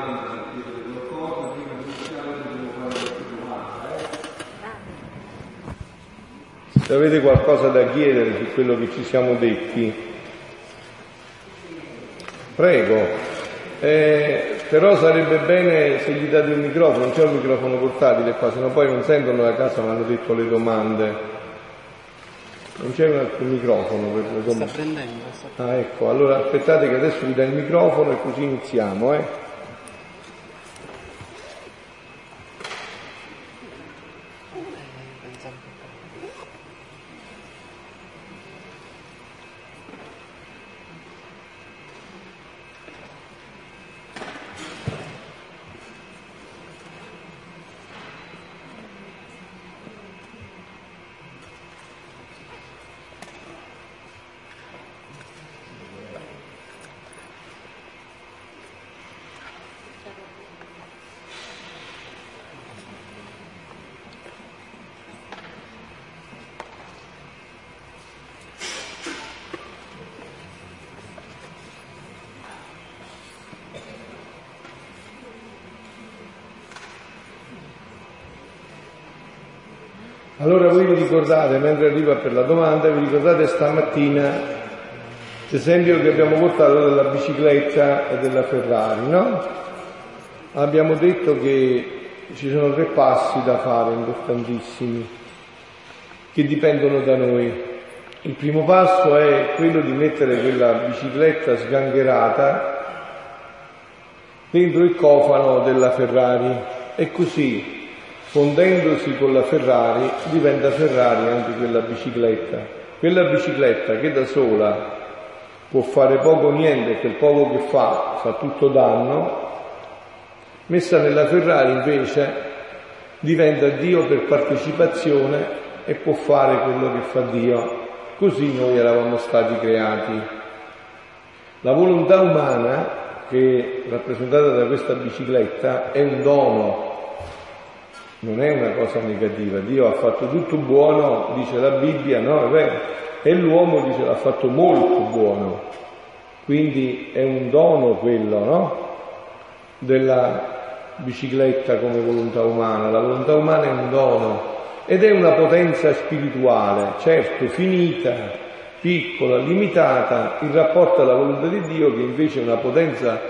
domanda, chiedere qualcosa, prima di iniziare dobbiamo fare qualche domanda. Eh? Se avete qualcosa da chiedere su quello che ci siamo detti, prego. Eh, però sarebbe bene se gli date il microfono, non c'è un microfono portatile qua, sennò poi non sentono da casa, mi hanno detto le domande. Non c'è un altro microfono per le domande. Sta prendendo. Sta... Ah, ecco, allora aspettate che adesso vi dà il microfono e così iniziamo, eh. Vi ricordate, mentre arriva per la domanda, vi ricordate stamattina l'esempio che abbiamo portato della bicicletta e della Ferrari, no? Abbiamo detto che ci sono tre passi da fare importantissimi, che dipendono da noi. Il primo passo è quello di mettere quella bicicletta sgangherata dentro il cofano della Ferrari e così fondendosi con la Ferrari, diventa Ferrari anche quella bicicletta. Quella bicicletta che da sola può fare poco o niente, quel poco che fa fa tutto danno, messa nella Ferrari invece diventa Dio per partecipazione e può fare quello che fa Dio. Così noi eravamo stati creati. La volontà umana, che è rappresentata da questa bicicletta, è un dono non è una cosa negativa. Dio ha fatto tutto buono, dice la Bibbia, no? E l'uomo dice l'ha fatto molto buono. Quindi è un dono quello, no? Della bicicletta come volontà umana. La volontà umana è un dono ed è una potenza spirituale, certo finita, piccola, limitata in rapporto alla volontà di Dio che invece è una potenza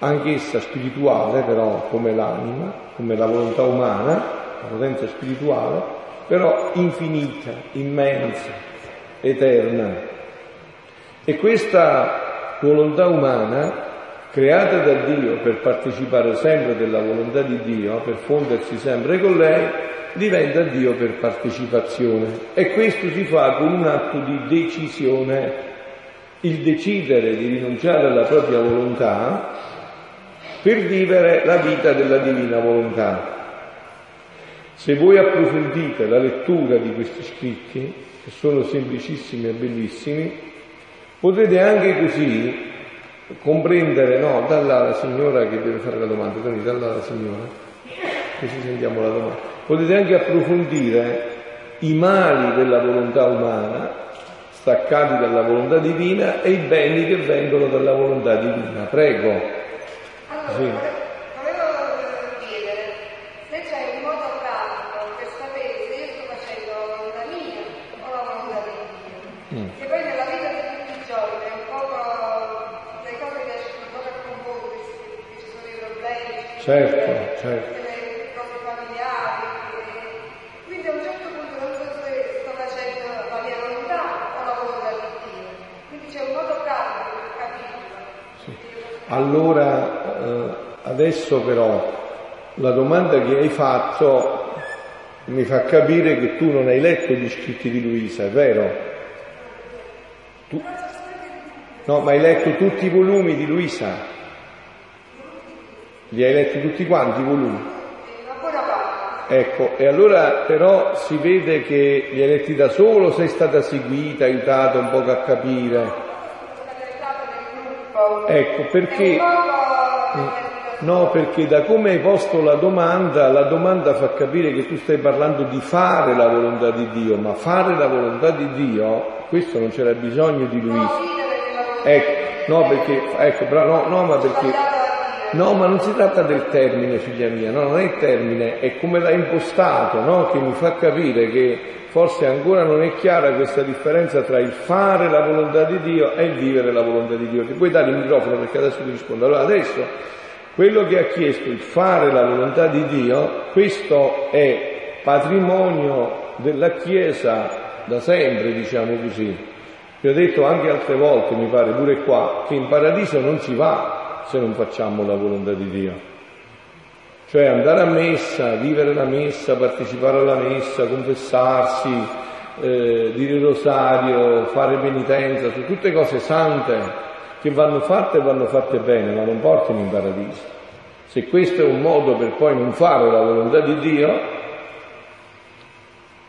anch'essa spirituale, però come l'anima, come la volontà umana, la potenza spirituale, però infinita, immensa, eterna. E questa volontà umana, creata da Dio per partecipare sempre della volontà di Dio, per fondersi sempre con lei, diventa Dio per partecipazione. E questo si fa con un atto di decisione, il decidere di rinunciare alla propria volontà per vivere la vita della divina volontà. Se voi approfondite la lettura di questi scritti, che sono semplicissimi e bellissimi, potrete anche così comprendere, no, dalla la signora che deve fare la domanda, quindi dalla la signora, così sentiamo la domanda, potete anche approfondire i mali della volontà umana, staccati dalla volontà divina, e i beni che vengono dalla volontà divina. Prego. Sì. Volevo chiedere se c'è un modo pratico per sapere se io sto facendo la volontà mia o la volontà di Dio. Che poi nella vita di tutti i giorni è un po' le cose che escono un po' per confondersi, che ci sono i problemi, certo, certo. familiari. Quindi a un certo punto non so se sto facendo la mia volontà o la volontà di Dio. Quindi c'è un modo pratico per capirlo. Sì. Allora adesso però la domanda che hai fatto mi fa capire che tu non hai letto gli scritti di Luisa, è vero? Tu... No, ma hai letto tutti i volumi di Luisa? Li hai letti tutti quanti i volumi? Ecco, e allora però si vede che li hai letti da solo, sei stata seguita, aiutata un po' a capire. Ecco, perché No, perché da come hai posto la domanda, la domanda fa capire che tu stai parlando di fare la volontà di Dio, ma fare la volontà di Dio, questo non c'era bisogno di Luisa. Ecco, no, perché, ecco, no, no, ma perché, No, ma non si tratta del termine, figlia mia, no, non è il termine, è come l'ha impostato, no? Che mi fa capire che forse ancora non è chiara questa differenza tra il fare la volontà di Dio e il vivere la volontà di Dio. Ti puoi dare il microfono perché adesso ti rispondo. Allora adesso quello che ha chiesto il fare la volontà di Dio, questo è patrimonio della Chiesa da sempre, diciamo così. Vi ho detto anche altre volte, mi pare pure qua, che in paradiso non si va se non facciamo la volontà di Dio. Cioè andare a messa, vivere la messa, partecipare alla messa, confessarsi, eh, dire il rosario, fare penitenza, sono tutte cose sante che vanno fatte e vanno fatte bene, ma non portano in paradiso. Se questo è un modo per poi non fare la volontà di Dio,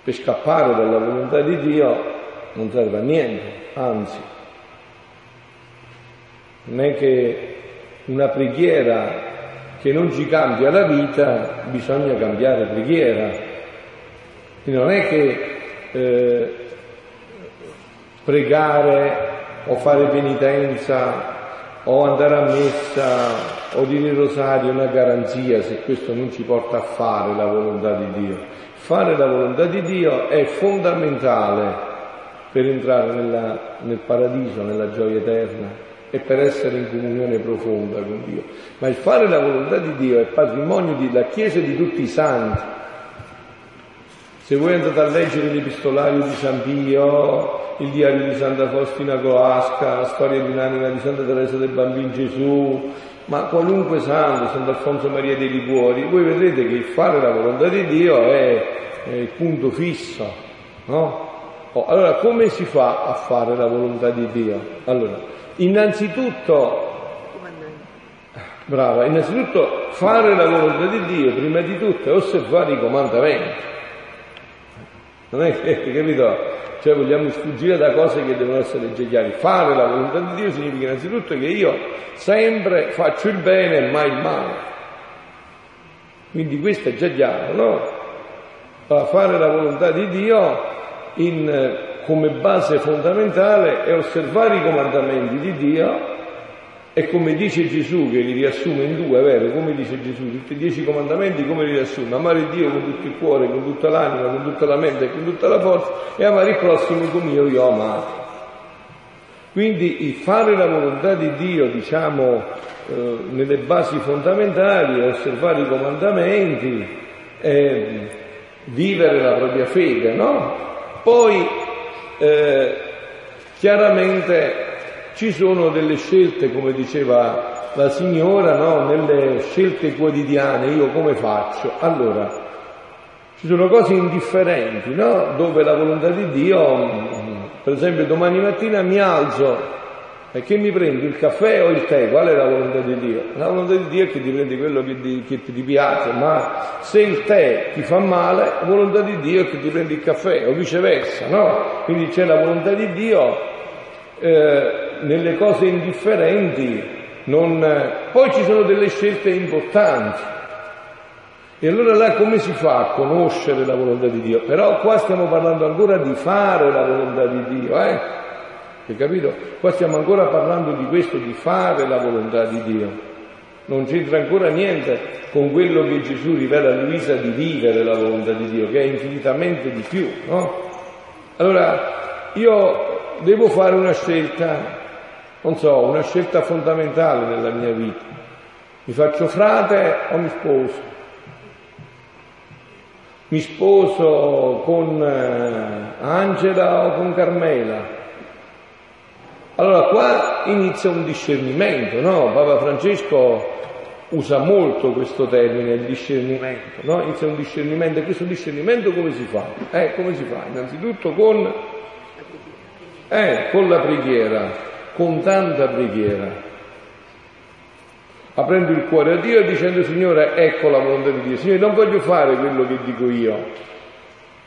per scappare dalla volontà di Dio, non serve a niente, anzi, non è che una preghiera che non ci cambia la vita, bisogna cambiare preghiera. E non è che eh, pregare o fare penitenza o andare a messa o dire il rosario è una garanzia se questo non ci porta a fare la volontà di Dio. Fare la volontà di Dio è fondamentale per entrare nella, nel paradiso, nella gioia eterna e per essere in comunione profonda con Dio. Ma il fare la volontà di Dio è patrimonio della Chiesa e di tutti i santi. Se voi andate a leggere l'epistolario di San Pio, il diario di Santa Faustina Coasca, la storia di un'anima di Santa Teresa del Bambino Gesù, ma qualunque santo, Sant'Alfonso Maria dei Liguori, voi vedrete che fare la volontà di Dio è, è il punto fisso, no? Oh, allora come si fa a fare la volontà di Dio? Allora, Innanzitutto, brava, innanzitutto fare la volontà di Dio, prima di tutto, è osservare i comandamenti. Non è che, capito? Cioè vogliamo sfuggire da cose che devono essere già chiare. Fare la volontà di Dio significa innanzitutto che io sempre faccio il bene e mai il male. Quindi questo è già chiaro, no? Fare la volontà di Dio in come base fondamentale è osservare i comandamenti di Dio e come dice Gesù, che li riassume in due, è vero? Come dice Gesù, tutti i dieci comandamenti come li riassume? Amare Dio con tutto il cuore, con tutta l'anima, con tutta la mente e con tutta la forza e amare il prossimo come io io ho amato. Quindi il fare la volontà di Dio, diciamo, eh, nelle basi fondamentali, osservare i comandamenti, e vivere la propria fede, no? Poi eh, chiaramente ci sono delle scelte, come diceva la signora, no? nelle scelte quotidiane, io come faccio? Allora, ci sono cose indifferenti, no? dove la volontà di Dio, per esempio domani mattina mi alzo e che mi prendi il caffè o il tè? Qual è la volontà di Dio? La volontà di Dio è che ti prendi quello che ti, che ti piace, ma se il tè ti fa male, la volontà di Dio è che ti prendi il caffè o viceversa, no? Quindi c'è la volontà di Dio eh, nelle cose indifferenti, non... poi ci sono delle scelte importanti. E allora là come si fa a conoscere la volontà di Dio? Però qua stiamo parlando ancora di fare la volontà di Dio, eh? Hai capito? Qua stiamo ancora parlando di questo, di fare la volontà di Dio. Non c'entra ancora niente con quello che Gesù rivela a Luisa di vivere la volontà di Dio, che è infinitamente di più, no? Allora, io devo fare una scelta, non so, una scelta fondamentale nella mia vita. Mi faccio frate o mi sposo? Mi sposo con eh, Angela o con Carmela? Allora qua inizia un discernimento, no? Papa Francesco usa molto questo termine, il discernimento, no? Inizia un discernimento e questo discernimento come si fa? Eh, come si fa? Innanzitutto con, eh, con la preghiera, con tanta preghiera. Aprendo il cuore a Dio e dicendo Signore, ecco la volontà di Dio. Signore, non voglio fare quello che dico io,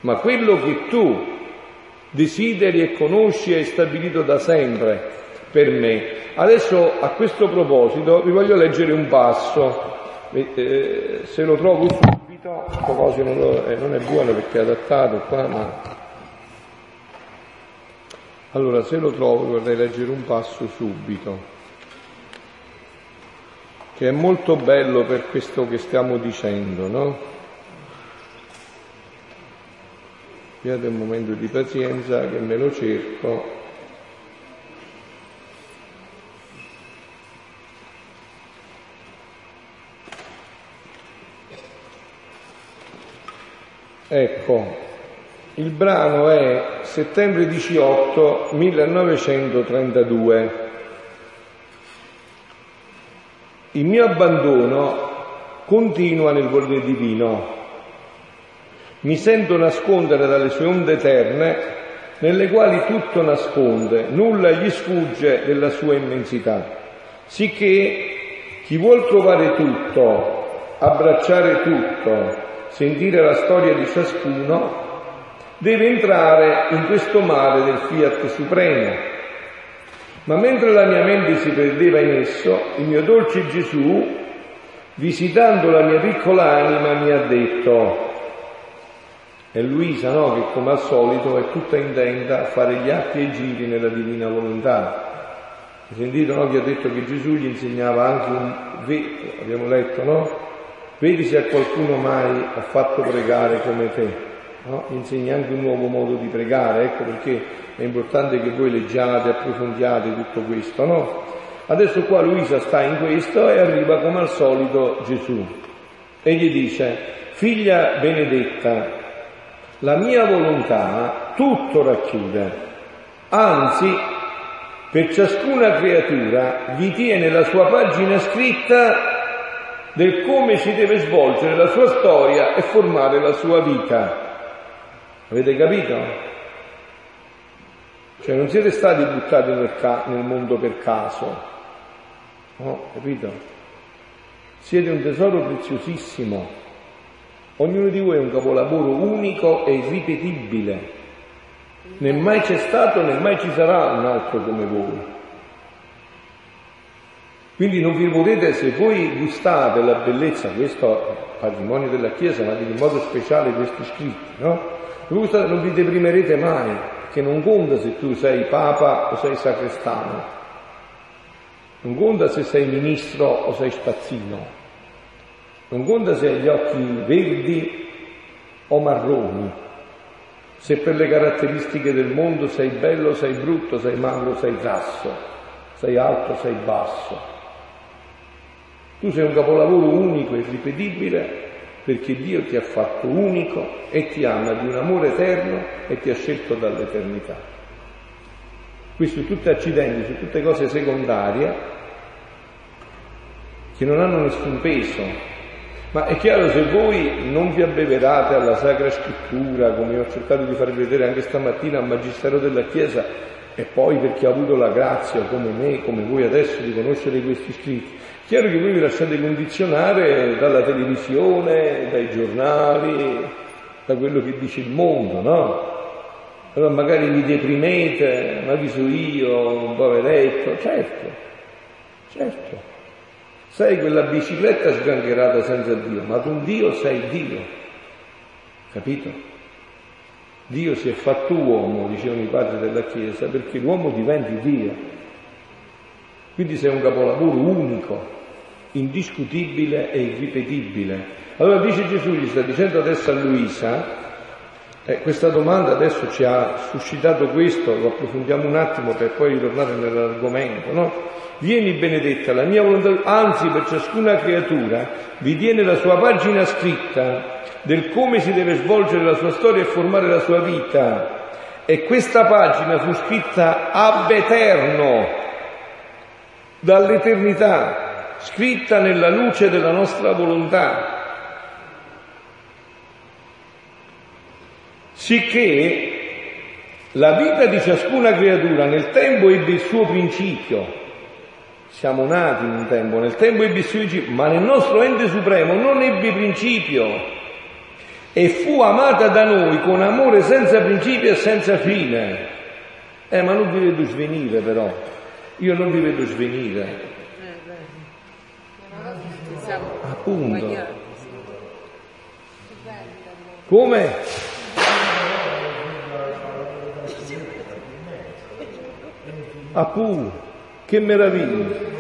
ma quello che tu desideri e conosci e stabilito da sempre per me. Adesso a questo proposito vi voglio leggere un passo, eh, se lo trovo subito, a proposito non, eh, non è buono perché è adattato qua, ma... Allora, se lo trovo vorrei leggere un passo subito, che è molto bello per questo che stiamo dicendo, no? Abbiate un momento di pazienza che me lo cerco. Ecco, il brano è settembre 18 1932. Il mio abbandono continua nel volere divino. Mi sento nascondere dalle sue onde eterne, nelle quali tutto nasconde, nulla gli sfugge della sua immensità. Sicché chi vuol trovare tutto, abbracciare tutto, sentire la storia di ciascuno, deve entrare in questo mare del fiat supremo ma mentre la mia mente si perdeva in esso, il mio dolce Gesù, visitando la mia piccola anima, mi ha detto, è Luisa, no? Che come al solito è tutta intenta a fare gli atti e i giri nella divina volontà. Hai sentito, no? Che ha detto che Gesù gli insegnava anche un... abbiamo letto, no? Vedi se a qualcuno mai ha fatto pregare come te no? insegna anche un nuovo modo di pregare, ecco perché è importante che voi leggiate, approfondiate tutto questo, no? Adesso qua Luisa sta in questo e arriva come al solito Gesù e gli dice, figlia benedetta, la mia volontà tutto racchiude, anzi per ciascuna creatura vi tiene la sua pagina scritta del come si deve svolgere la sua storia e formare la sua vita. Avete capito? Cioè non siete stati buttati nel, ca- nel mondo per caso, no? Capito? Siete un tesoro preziosissimo. Ognuno di voi è un capolavoro unico e irripetibile. Né mai c'è stato né mai ci sarà un altro come voi. Quindi non vi potete, se voi gustate la bellezza, questo patrimonio della Chiesa, ma in modo speciale questi scritti, no? Non vi deprimerete mai, che non conta se tu sei papa o sei sacrestano, non conta se sei ministro o sei spazzino, non conta se hai gli occhi verdi o marroni, se per le caratteristiche del mondo sei bello, sei brutto, sei magro, sei grasso, sei alto, sei basso. Tu sei un capolavoro unico e irripetibile perché Dio ti ha fatto unico e ti ama di un amore eterno e ti ha scelto dall'eternità. Questo su tutti accidenti, su tutte cose secondarie che non hanno nessun peso. Ma è chiaro se voi non vi abbeverate alla Sacra Scrittura, come ho cercato di farvi vedere anche stamattina al Magistero della Chiesa, e poi perché ho avuto la grazia, come me, come voi adesso, di conoscere questi scritti, Chiaro che voi vi lasciate condizionare dalla televisione, dai giornali, da quello che dice il mondo, no? Allora magari vi deprimete, ma chi so io, un poveretto, certo, certo. Sei quella bicicletta sgangherata senza Dio, ma con Dio sei Dio, capito? Dio si è fatto uomo, dicevano i padri della Chiesa, perché l'uomo diventi Dio. Quindi sei un capolavoro unico, indiscutibile e irripetibile. Allora dice Gesù, gli sta dicendo adesso a Luisa, eh, questa domanda adesso ci ha suscitato questo, lo approfondiamo un attimo per poi ritornare nell'argomento, no? Vieni benedetta, la mia volontà, anzi per ciascuna creatura vi tiene la sua pagina scritta del come si deve svolgere la sua storia e formare la sua vita. E questa pagina fu scritta ab eterno, dall'eternità, scritta nella luce della nostra volontà, sicché la vita di ciascuna creatura nel tempo ebbe il suo principio. Siamo nati in un tempo, nel tempo ebbe il suo principio, ma nel nostro ente supremo non ebbe principio e fu amata da noi con amore senza principio e senza fine. Eh, ma non vi vedo svenire però, io non vi vedo svenire. Appunto. Come? Appunto, che meraviglia.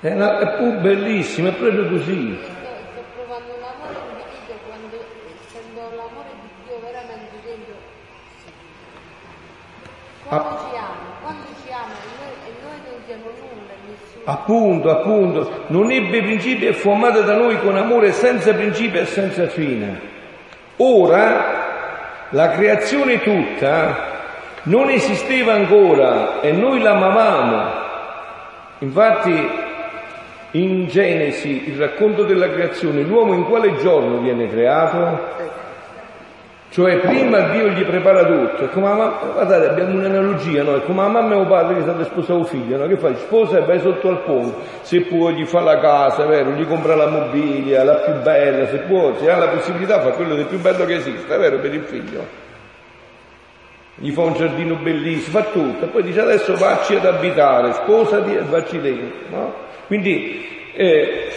È, una, è pure bellissimo, è proprio così. Sto, provando un amore infinito quando sento l'amore di Dio veramente dentro. Quando ci ama e noi, e noi non siamo nulla, nessuno. Appunto, appunto, non ebbe principio e fu amata da noi con amore senza principio e senza fine. Ora la creazione tutta non esisteva ancora e noi l'amavamo. Infatti in Genesi, il racconto della creazione, l'uomo in quale giorno viene creato? Cioè prima Dio gli prepara tutto, è come mamma, guardate abbiamo un'analogia, no? è come la mamma e il padre che stanno sposando figlio, no? che fai? Sposa e vai sotto al ponte, se può gli fa la casa, vero? gli compra la mobilia, la più bella, se può, se ha la possibilità fa quello del più bello che esiste, vero? Per il figlio. Gli fa un giardino bellissimo, fa tutto, poi dice adesso vacci ad abitare, sposati e vacci dentro, no? Quindi eh,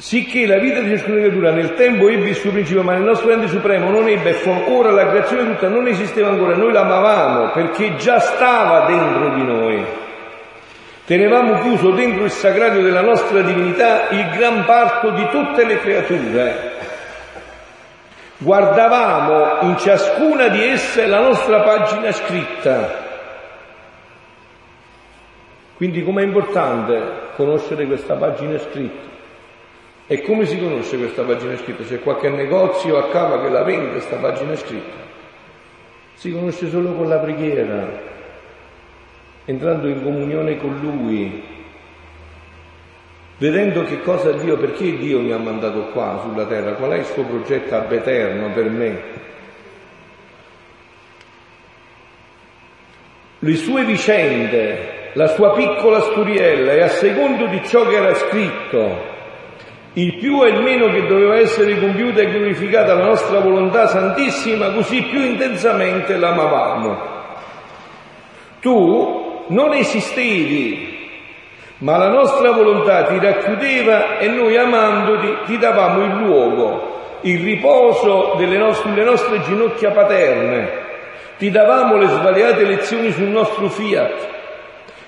Sicché la vita di ciascuna creatura nel tempo ebbe il suo principio, ma nel nostro ente supremo non ebbe, ora la creazione tutta non esisteva ancora, noi l'amavamo perché già stava dentro di noi. Tenevamo chiuso dentro il sagrario della nostra divinità il gran parto di tutte le creature. Guardavamo in ciascuna di esse la nostra pagina scritta. Quindi com'è importante conoscere questa pagina scritta? E come si conosce questa pagina scritta? C'è qualche negozio a cava che la vende questa pagina scritta? Si conosce solo con la preghiera, entrando in comunione con Lui, vedendo che cosa Dio, perché Dio mi ha mandato qua sulla terra, qual è il suo progetto ab eterno per me. Le sue vicende, la sua piccola storiella e a secondo di ciò che era scritto, il più e il meno che doveva essere compiuta e glorificata la nostra volontà santissima, così più intensamente l'amavamo. Tu non esistevi, ma la nostra volontà ti racchiudeva e noi amandoti ti davamo il luogo, il riposo delle nostre, sulle nostre ginocchia paterne, ti davamo le svariate lezioni sul nostro fiat,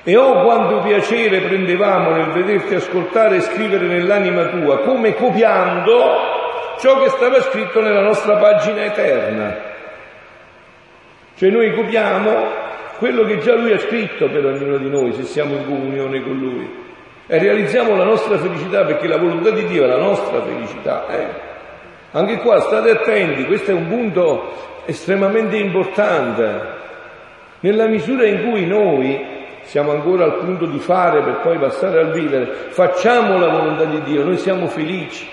e oh quanto piacere prendevamo nel vederti ascoltare e scrivere nell'anima tua, come copiando ciò che stava scritto nella nostra pagina eterna. Cioè noi copiamo quello che già lui ha scritto per ognuno di noi, se siamo in comunione con lui. E realizziamo la nostra felicità perché la volontà di Dio è la nostra felicità. Eh? Anche qua state attenti, questo è un punto estremamente importante. Nella misura in cui noi siamo ancora al punto di fare per poi passare al vivere, facciamo la volontà di Dio, noi siamo felici.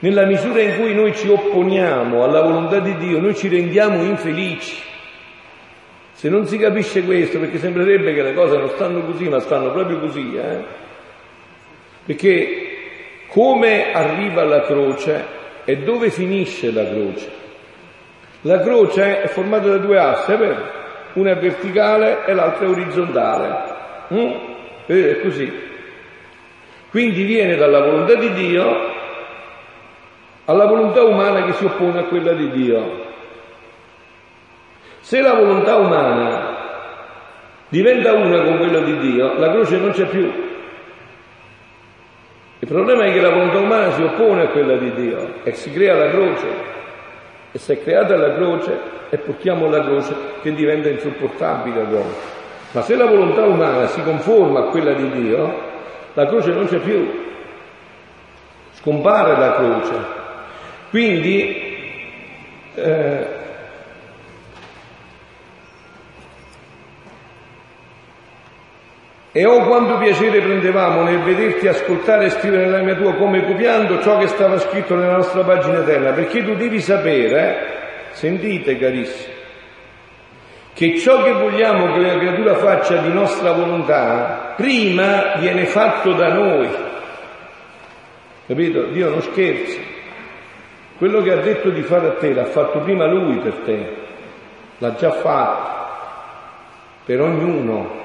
Nella misura in cui noi ci opponiamo alla volontà di Dio, noi ci rendiamo infelici. Se non si capisce questo, perché sembrerebbe che le cose non stanno così, ma stanno proprio così, eh? Perché come arriva la croce e dove finisce la croce? La croce è formata da due assi, è vero? Una è verticale e l'altra è orizzontale. Mm? Vedete, è così. Quindi viene dalla volontà di Dio alla volontà umana che si oppone a quella di Dio. Se la volontà umana diventa una con quella di Dio, la croce non c'è più. Il problema è che la volontà umana si oppone a quella di Dio e si crea la croce. E se è creata la croce e portiamo la croce che diventa insopportabile all'uomo. Ma se la volontà umana si conforma a quella di Dio, la croce non c'è più. Scompare la croce. Quindi eh, E oh quanto piacere prendevamo nel vederti ascoltare e scrivere nell'anima tua come copiando ciò che stava scritto nella nostra pagina eterna, perché tu devi sapere, sentite carissimi, che ciò che vogliamo che la creatura faccia di nostra volontà, prima viene fatto da noi. Capito? Dio non scherza. Quello che ha detto di fare a te l'ha fatto prima lui per te, l'ha già fatto, per ognuno.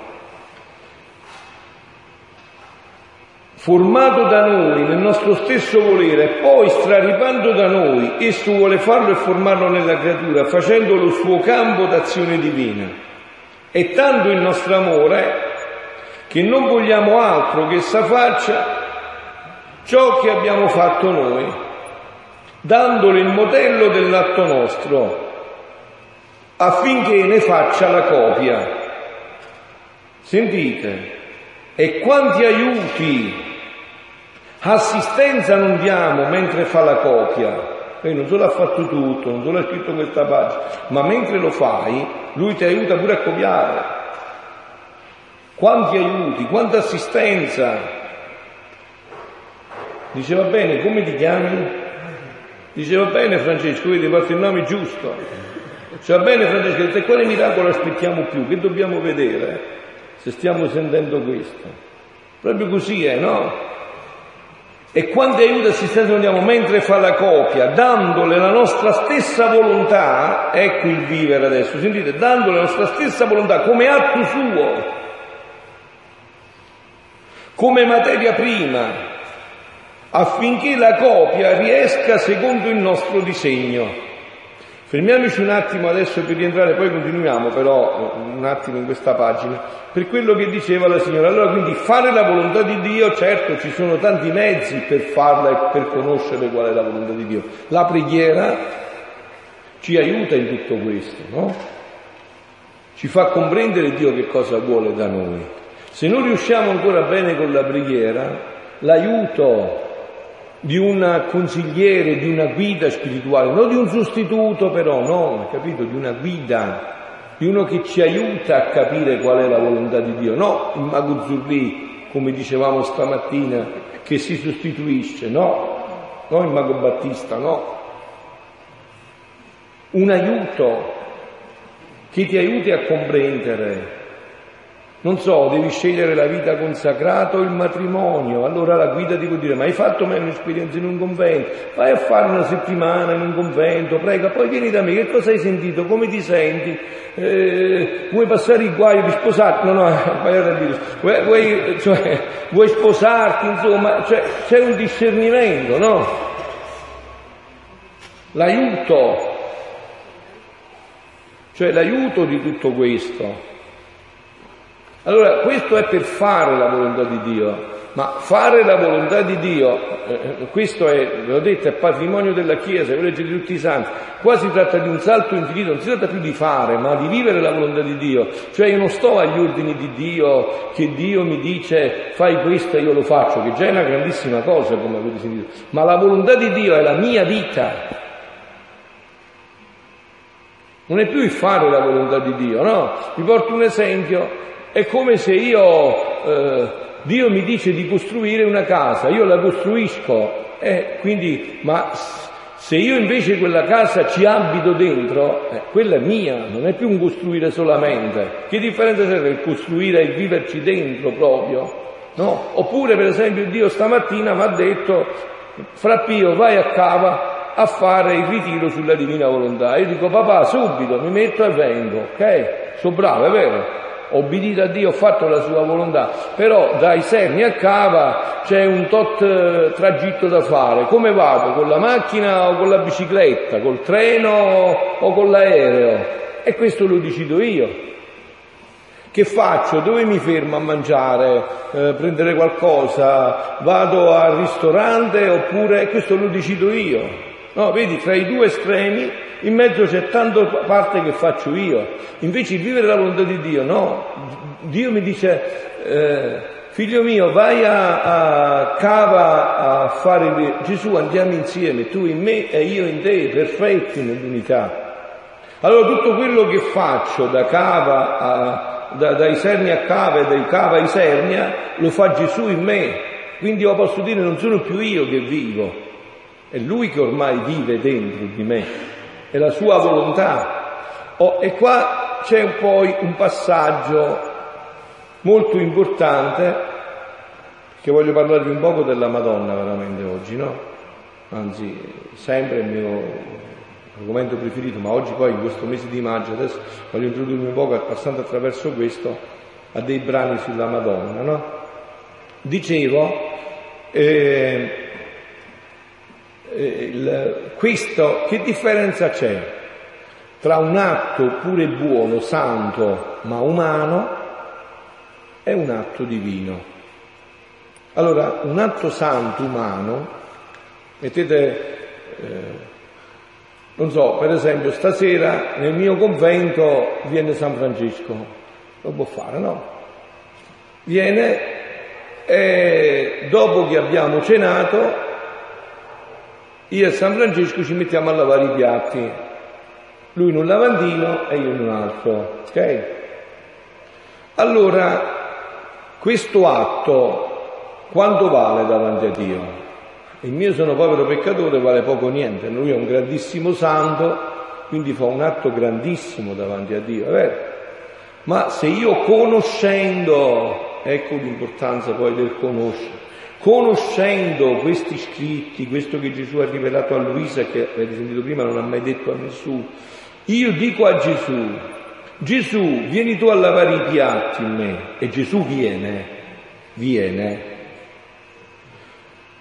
Formato da noi nel nostro stesso volere, poi straripando da noi, esso vuole farlo e formarlo nella creatura, facendolo suo campo d'azione divina. È tanto il nostro amore che non vogliamo altro che essa faccia ciò che abbiamo fatto noi, dandole il modello dell'atto nostro, affinché ne faccia la copia. Sentite, e quanti aiuti, assistenza non diamo mentre fa la copia. E non solo ha fatto tutto, non solo ha scritto questa pagina, ma mentre lo fai, lui ti aiuta pure a copiare. Quanti aiuti, quanta assistenza. Diceva bene, come ti chiami? Diceva bene Francesco, vedi, fatto il nome giusto. Diceva bene Francesco, e quale miracolo aspettiamo più? Che dobbiamo vedere? Se stiamo sentendo questo. Proprio così è, no? E e assistenza noi diamo mentre fa la copia, dandole la nostra stessa volontà, ecco il vivere adesso, sentite, dandole la nostra stessa volontà come atto suo, come materia prima, affinché la copia riesca secondo il nostro disegno. Fermiamoci un attimo adesso per rientrare, poi continuiamo però un attimo in questa pagina, per quello che diceva la signora. Allora quindi fare la volontà di Dio, certo ci sono tanti mezzi per farla e per conoscere qual è la volontà di Dio. La preghiera ci aiuta in tutto questo, no? Ci fa comprendere Dio che cosa vuole da noi. Se non riusciamo ancora bene con la preghiera, l'aiuto di un consigliere, di una guida spirituale, non di un sostituto però, no, capito? Di una guida, di uno che ci aiuta a capire qual è la volontà di Dio, no il mago Zurlì, come dicevamo stamattina, che si sostituisce, no, no il mago Battista, no. Un aiuto che ti aiuti a comprendere non so, devi scegliere la vita consacrata o il matrimonio. Allora la guida ti può dire, ma hai fatto mai un'esperienza in un convento? Vai a fare una settimana in un convento, prega, poi vieni da me, che cosa hai sentito? Come ti senti? Eh, vuoi passare il guaio di sposarti? No, no. Vuoi, vuoi, cioè, vuoi sposarti, insomma, cioè, c'è un discernimento, no? L'aiuto, cioè l'aiuto di tutto questo. Allora, questo è per fare la volontà di Dio, ma fare la volontà di Dio, eh, questo è, ve l'ho detto, è patrimonio della Chiesa, è legge di tutti i santi. Qua si tratta di un salto infinito, non si tratta più di fare, ma di vivere la volontà di Dio. Cioè io non sto agli ordini di Dio, che Dio mi dice fai questo e io lo faccio, che già è una grandissima cosa, come avete sentito. Ma la volontà di Dio è la mia vita. Non è più il fare la volontà di Dio, no? Vi porto un esempio. È come se io, eh, Dio mi dice di costruire una casa, io la costruisco, eh, quindi, ma se io invece quella casa ci abito dentro, eh, quella è mia, non è più un costruire solamente. Che differenza c'è tra il costruire e il viverci dentro proprio? No? Oppure, per esempio, Dio stamattina mi ha detto, Frappio, vai a cava a fare il ritiro sulla divina volontà. Io dico, papà, subito, mi metto e vengo, ok? Sono bravo, è vero? Obbedito a Dio, ho fatto la sua volontà, però dai Serni a Cava c'è un tot eh, tragitto da fare, come vado? Con la macchina o con la bicicletta, col treno o con l'aereo? E questo lo decido io. Che faccio? Dove mi fermo a mangiare, eh, prendere qualcosa? Vado al ristorante oppure questo lo decido io. No, vedi, tra i due estremi in mezzo c'è tanta parte che faccio io. Invece il vivere la volontà di Dio, no. Dio mi dice, eh, figlio mio, vai a, a, cava a fare Gesù, andiamo insieme, tu in me e io in te, perfetti nell'unità. Allora tutto quello che faccio da cava a, da, dai serni a cava e dai cava ai sernia, lo fa Gesù in me. Quindi io posso dire non sono più io che vivo, è Lui che ormai vive dentro di me, è la sua volontà. Oh, e qua c'è poi un passaggio molto importante che voglio parlarvi un poco della Madonna veramente oggi, no? Anzi, sempre il mio argomento preferito, ma oggi poi in questo mese di maggio, adesso voglio introdurmi un poco passando attraverso questo a dei brani sulla Madonna, no? Dicevo eh, il, questo, che differenza c'è tra un atto pure buono, santo, ma umano e un atto divino? Allora, un atto santo umano, mettete, eh, non so, per esempio, stasera nel mio convento viene San Francesco, lo può fare, no? Viene e dopo che abbiamo cenato, io e San Francesco ci mettiamo a lavare i piatti, lui in un lavandino e io in un altro, ok? Allora, questo atto quanto vale davanti a Dio? Il mio sono povero peccatore vale poco niente, lui è un grandissimo santo, quindi fa un atto grandissimo davanti a Dio, è vero? Ma se io conoscendo, ecco l'importanza poi del conoscere, conoscendo questi scritti, questo che Gesù ha rivelato a Luisa, che avete sentito prima non ha mai detto a nessuno, io dico a Gesù, Gesù vieni tu a lavare i piatti in me, e Gesù viene, viene,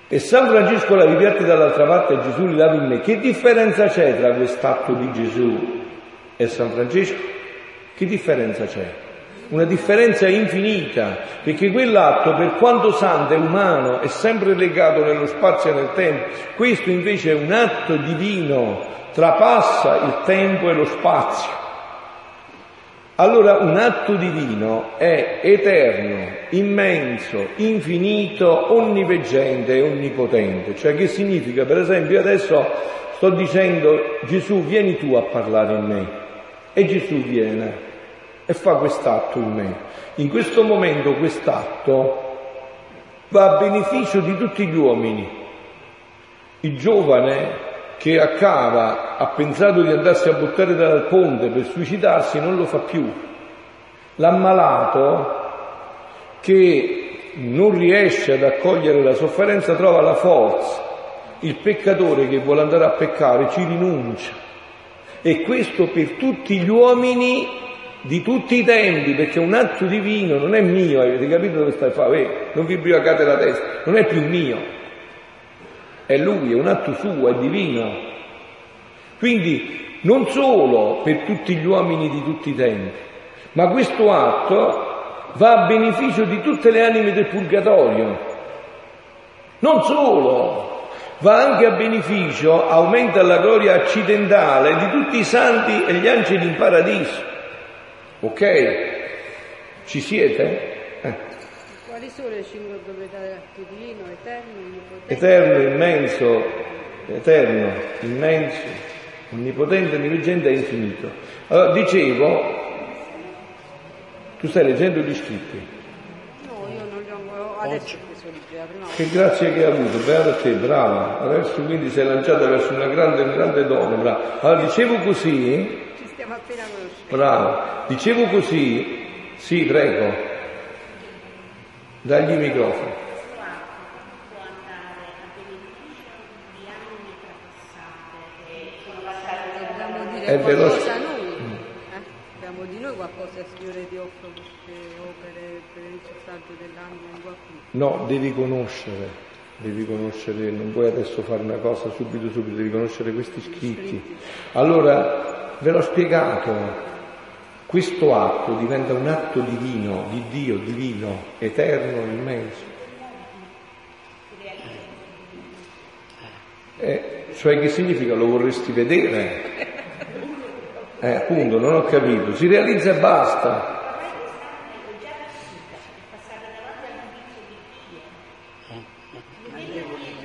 e San Francesco la ripiatti dall'altra parte e Gesù li lava in me. Che differenza c'è tra quest'atto di Gesù e San Francesco? Che differenza c'è? Una differenza infinita, perché quell'atto, per quanto santo e umano, è sempre legato nello spazio e nel tempo. Questo invece è un atto divino, trapassa il tempo e lo spazio. Allora un atto divino è eterno, immenso, infinito, onniveggente e onnipotente. Cioè che significa, per esempio, adesso sto dicendo Gesù vieni tu a parlare in me e Gesù viene e fa quest'atto in me. In questo momento quest'atto va a beneficio di tutti gli uomini. Il giovane che a Cava ha pensato di andarsi a buttare dal ponte per suicidarsi non lo fa più. L'ammalato che non riesce ad accogliere la sofferenza trova la forza. Il peccatore che vuole andare a peccare ci rinuncia. E questo per tutti gli uomini di tutti i tempi, perché un atto divino non è mio, avete capito dove stai a fare? Eh, non vi ubriacate la testa, non è più mio, è lui, è un atto suo, è divino. Quindi non solo per tutti gli uomini di tutti i tempi, ma questo atto va a beneficio di tutte le anime del purgatorio. Non solo, va anche a beneficio, aumenta la gloria accidentale di tutti i santi e gli angeli in paradiso. Ok? Ci siete? Quali sono le cinque proprietà dell'atto divino, eterno, onnipotente? Eterno, immenso, eterno, immenso, onnipotente, onniveggente e infinito. Allora, dicevo, tu stai leggendo gli scritti. No, io non li ho adesso Che grazia che hai avuto, beata te, brava. Adesso quindi sei lanciata verso una grande, una grande donna, brava. Allora, dicevo così, Ci stiamo appena conoscendo. brava, dicevo così, sì, prego, dagli i microfono. È veloce. qualcosa noi. Eh? Abbiamo di noi qualcosa, Signore, ti offro queste opere per il risultato dell'anima in qualcuno. No, devi conoscere, devi conoscere, non puoi adesso fare una cosa subito subito, devi conoscere questi scritti. Allora, ve l'ho spiegato, questo atto diventa un atto divino, di Dio, divino, eterno, immenso. Eh, cioè che significa? Lo vorresti vedere? Eh, appunto, non ho capito. Si realizza e basta.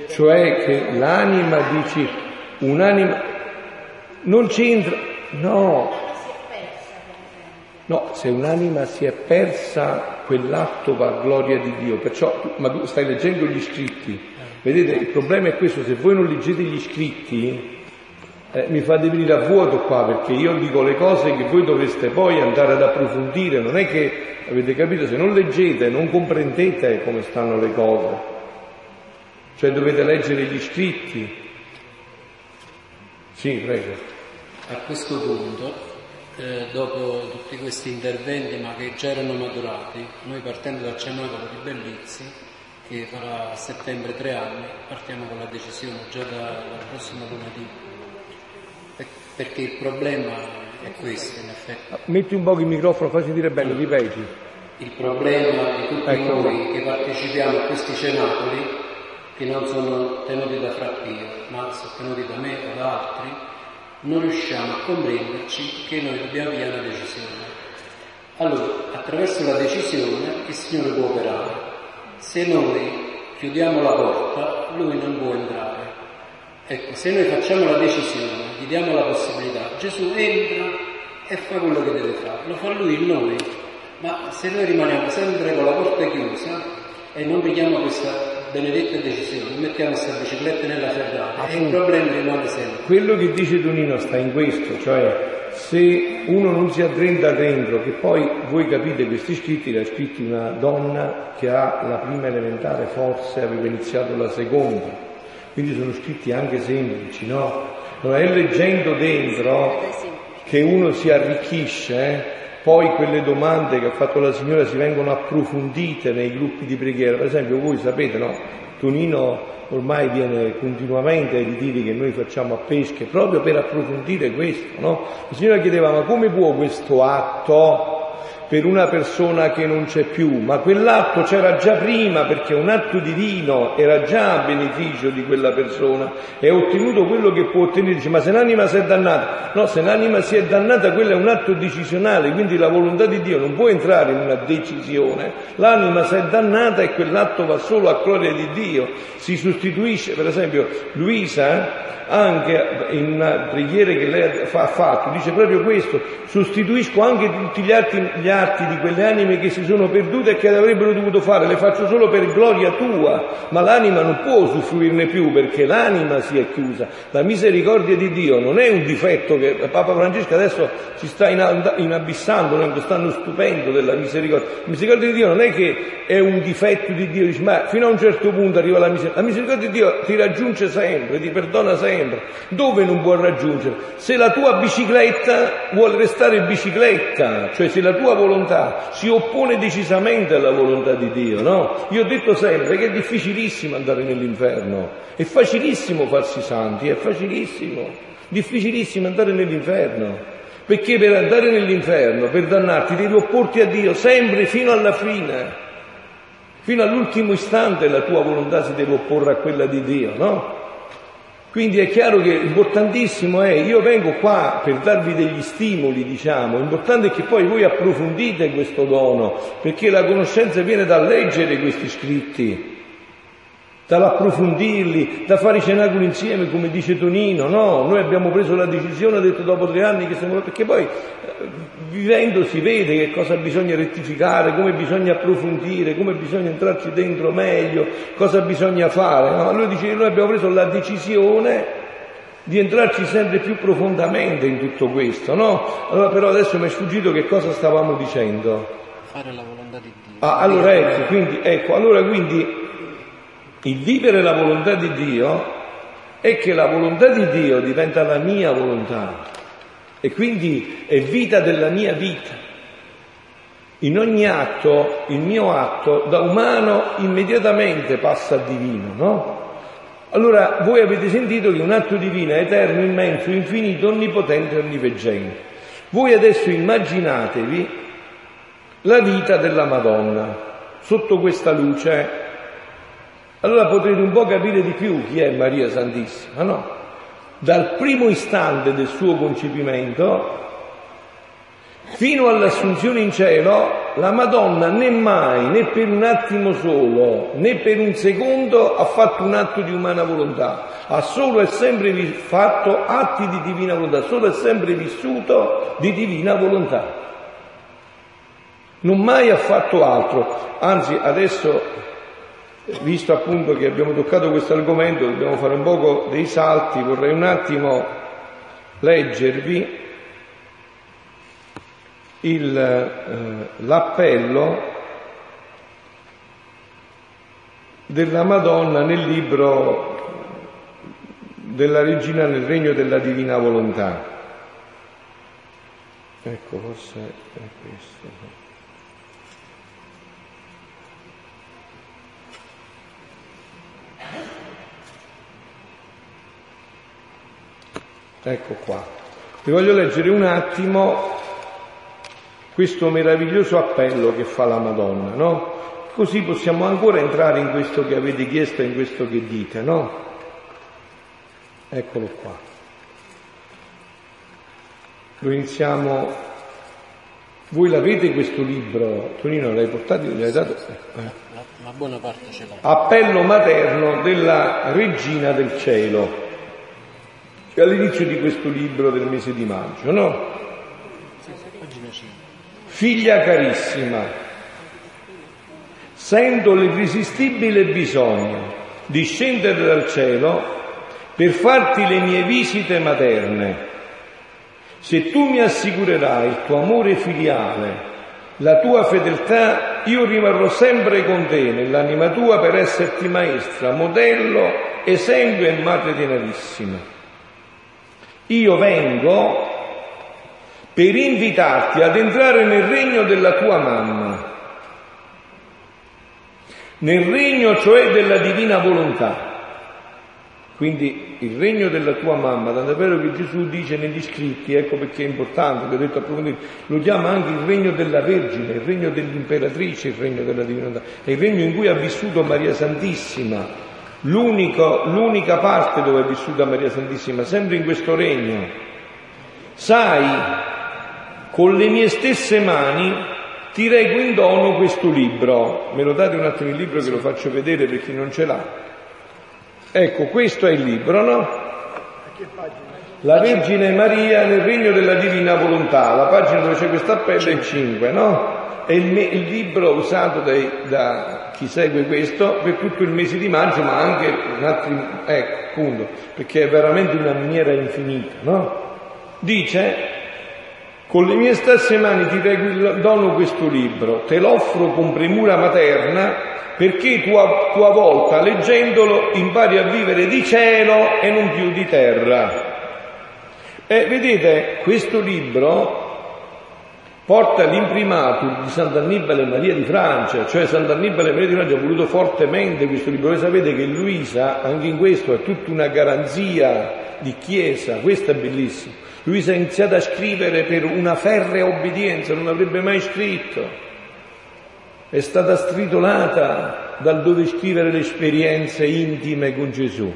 Cioè che l'anima, dici, un'anima, non c'entra, no, no, se un'anima si è persa, quell'atto va a gloria di Dio, perciò, ma tu stai leggendo gli scritti, vedete, il problema è questo, se voi non leggete gli scritti, eh, mi fate venire a vuoto qua, perché io dico le cose che voi dovreste poi andare ad approfondire, non è che, avete capito, se non leggete, non comprendete come stanno le cose. Cioè dovete leggere gli scritti. Sì, prego. A questo punto, eh, dopo tutti questi interventi, ma che già erano maturati, noi partendo dal cenacolo di Bellizzi, che farà a settembre tre anni, partiamo con la decisione già dal prossimo lunedì, Per- perché il problema è questo in effetti. Metti un po' il microfono, fai sentire bene, ripeti. Il problema di tutti Ecco. noi che partecipiamo a questi cenacoli, che non sono tenuti da Frappio, ma sono tenuti da me o da altri, non riusciamo a comprenderci che noi dobbiamo avere una decisione. Allora, attraverso la decisione il Signore può operare. Se noi chiudiamo la porta, Lui non può entrare. Ecco, se noi facciamo la decisione, gli diamo la possibilità, Gesù entra e fa quello che deve fare, lo fa Lui in noi. Ma se noi rimaniamo sempre con la porta chiusa e non prendiamo questa benedetta decisione, mettiamo questa bicicletta nella ferrata e il problema rimane sempre. Quello che dice Tonino sta in questo, cioè se uno non si addrenda dentro, che poi voi capite questi scritti, li ha scritti una donna che ha la prima elementare, forse aveva iniziato la seconda, quindi sono scritti anche semplici, no? Non è leggendo dentro che uno si arricchisce, eh? Poi quelle domande che ha fatto la signora si vengono approfondite nei gruppi di preghiera. Per esempio voi sapete, no? Tonino ormai viene continuamente ai ritiri che noi facciamo a pesche proprio per approfondire questo, no? La signora chiedeva ma come può questo atto per una persona che non c'è più, ma quell'atto c'era già prima perché un atto divino era già a beneficio di quella persona e ha ottenuto quello che può ottenere. Dice, ma se l'anima si è dannata, no, se l'anima si è dannata quello è un atto decisionale, quindi la volontà di Dio non può entrare in una decisione. L'anima si è dannata e quell'atto va solo a gloria di Dio. Si sostituisce, per esempio, Luisa anche in una preghiera che lei ha fa- ha fatto, dice proprio questo, sostituisco anche tutti gli atti, gli atti di quelle anime che si sono perdute e che avrebbero dovuto fare, le faccio solo per gloria tua, ma l'anima non può usufruirne più perché l'anima si è chiusa. La misericordia di Dio non è un difetto che Papa Francesco adesso si sta in- inabissando in quest'anno stupendo della misericordia. La misericordia di Dio non è che è un difetto di Dio, ma fino a un certo punto arriva la misericordia. La misericordia di Dio ti raggiunge sempre, ti perdona sempre. Dove non può raggiungere? Se la tua bicicletta vuole restare bicicletta, cioè se la tua volontà si oppone decisamente alla volontà di Dio, no? Io ho detto sempre che è difficilissimo andare nell'inferno, è facilissimo farsi santi, è facilissimo, difficilissimo andare nell'inferno. Perché per andare nell'inferno, per dannarti, devi opporti a Dio sempre fino alla fine. Fino all'ultimo istante la tua volontà si deve opporre a quella di Dio, no? Quindi è chiaro che importantissimo è, io vengo qua per darvi degli stimoli, diciamo, l'importante è che poi voi approfondite questo dono, perché la conoscenza viene dal leggere questi scritti, dall'approfondirli, da fare i cenacoli insieme, come dice Tonino, no? Noi abbiamo preso la decisione, ha detto dopo tre anni che siamo, perché poi eh, vivendo si vede che cosa bisogna rettificare, come bisogna approfondire, come bisogna entrarci dentro meglio, cosa bisogna fare. No? Allora dice, noi abbiamo preso la decisione di entrarci sempre più profondamente in tutto questo, no? Allora però adesso mi è sfuggito che cosa stavamo dicendo. Fare la volontà di Dio. Ah, allora ecco, quindi, ecco, allora quindi il vivere la volontà di Dio è che la volontà di Dio diventa la mia volontà e quindi è vita della mia vita. In ogni atto, il mio atto da umano immediatamente passa a divino, no? Allora voi avete sentito che un atto divino è eterno, immenso, infinito, onnipotente e onniveggente. Voi adesso immaginatevi la vita della Madonna sotto questa luce allora potrete un po' capire di più chi è Maria Santissima, no? Dal primo istante del suo concepimento fino all'assunzione in cielo, la Madonna né mai, né per un attimo solo, né per un secondo ha fatto un atto di umana volontà, ha solo e sempre fatto atti di divina volontà, solo e sempre vissuto di divina volontà. Non mai ha fatto altro, anzi adesso visto appunto che abbiamo toccato questo argomento, dobbiamo fare un poco dei salti, vorrei un attimo leggervi il, eh, l'appello della Madonna nel libro della Regina nel Regno della Divina Volontà. Ecco, forse è questo. Ecco qua. Vi voglio leggere un attimo questo meraviglioso appello che fa la Madonna, no? Così possiamo ancora entrare in questo che avete chiesto e in questo che dite, no? Eccolo qua. Lo iniziamo. Voi l'avete questo libro? Tonino l'hai portato? L'hai dato? Eh. La buona parte ce l'ha. Appello materno della Regina del Cielo all'inizio di questo libro del mese di maggio, no? Figlia carissima, sento l'irresistibile bisogno di scendere dal cielo per farti le mie visite materne. Se tu mi assicurerai il tuo amore filiale, la tua fedeltà, io rimarrò sempre con te nell'anima tua per esserti maestra, modello, esempio e madre tenerissima. Io vengo per invitarti ad entrare nel regno della tua mamma, nel regno cioè della divina volontà. Quindi il regno della tua mamma, tanto è vero che Gesù dice negli scritti, ecco perché è importante, vi ho detto approfondire, lo chiama anche il regno della Vergine, il regno dell'imperatrice, il regno della divinità, è il regno in cui ha vissuto Maria Santissima, l'unica parte dove è vissuta Maria Santissima, sempre in questo regno. Sai, con le mie stesse mani ti reggo in dono questo libro. Me lo date un attimo il libro che lo faccio vedere per chi non ce l'ha. Ecco, questo è il libro, no? La Vergine Maria nel regno della divina volontà, la pagina dove c'è questo appello è 5, no? È il, il libro usato dai, da chi segue questo per tutto il mese di maggio, ma anche in altri, ecco, appunto, perché è veramente una miniera infinita, no? Dice, con le mie stesse mani ti dono questo libro, te l'offro con premura materna perché tu a tua volta, leggendolo, impari a vivere di cielo e non più di terra. E vedete, questo libro porta l'imprimatur di Sant'Annibale Maria di Francia, cioè Sant'Annibale Maria di Francia ha voluto fortemente questo libro. Voi sapete che Luisa, anche in questo, è tutta una garanzia di chiesa, questo è bellissimo. Luisa ha iniziato a scrivere per una ferrea obbedienza, non avrebbe mai scritto. È stata stritolata dal dove scrivere le esperienze intime con Gesù.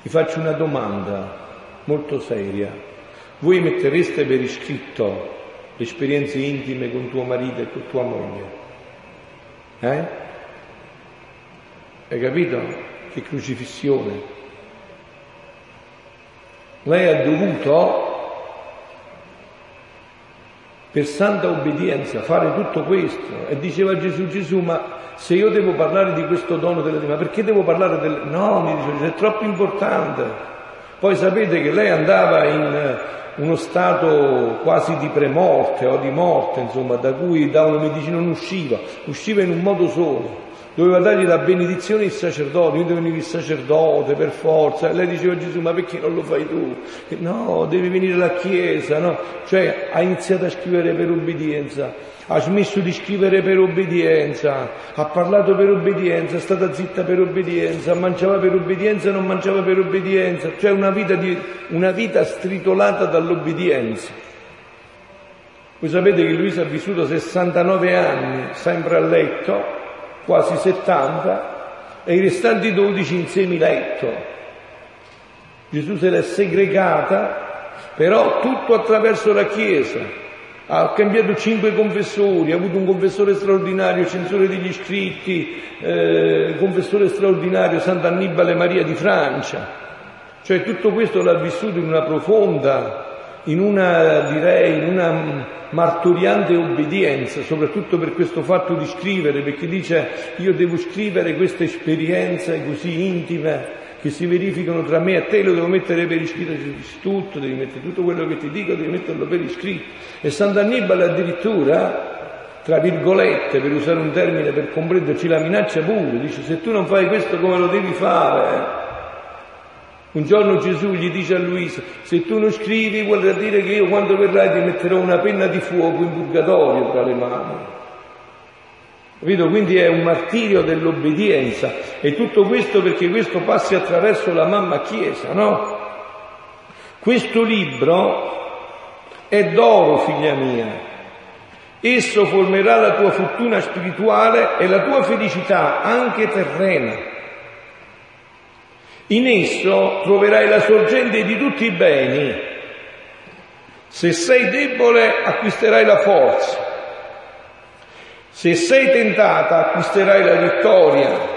Vi faccio una domanda molto seria. Voi mettereste per iscritto le esperienze intime con tuo marito e con tua moglie. Eh? Hai capito? Che crocifissione. Lei ha dovuto, per santa obbedienza, fare tutto questo. E diceva Gesù, Gesù, ma se io devo parlare di questo dono della divina, perché devo parlare del... No, mi dice, è troppo importante. Poi sapete che lei andava in uno stato quasi di premorte o di morte, insomma, da cui da una medicina non usciva, usciva in un modo solo. Doveva dargli la benedizione il sacerdote, devo venire il sacerdote per forza. E lei diceva a Gesù, ma perché non lo fai tu? No, devi venire alla chiesa, no? Cioè ha iniziato a scrivere per obbedienza ha smesso di scrivere per obbedienza, ha parlato per obbedienza, è stata zitta per obbedienza, mangiava per obbedienza, non mangiava per obbedienza, cioè una vita, di, una vita stritolata dall'obbedienza. Voi sapete che Luisa ha vissuto 69 anni sempre a letto, quasi 70, e i restanti 12 in semiletto. Gesù se l'è segregata, però tutto attraverso la Chiesa ha cambiato cinque confessori, ha avuto un confessore straordinario, censore degli iscritti, eh, confessore straordinario Sant'Annibale Maria di Francia. Cioè tutto questo l'ha vissuto in una profonda, in una direi, in una martoriante obbedienza, soprattutto per questo fatto di scrivere, perché dice io devo scrivere queste esperienze così intime che si verificano tra me e te, lo devo mettere per iscritto, tutto, devi mettere tutto quello che ti dico, devi metterlo per iscritto. E Sant'Annibale addirittura, tra virgolette, per usare un termine per comprenderci, la minaccia pure, dice se tu non fai questo come lo devi fare. Un giorno Gesù gli dice a Luisa, se tu non scrivi vuol dire che io quando verrai ti metterò una penna di fuoco in purgatorio tra le mani. Capito? Quindi è un martirio dell'obbedienza e tutto questo perché questo passi attraverso la mamma Chiesa, no? Questo libro è d'oro, figlia mia. Esso formerà la tua fortuna spirituale e la tua felicità anche terrena. In esso troverai la sorgente di tutti i beni. Se sei debole acquisterai la forza. Se sei tentata acquisterai la vittoria.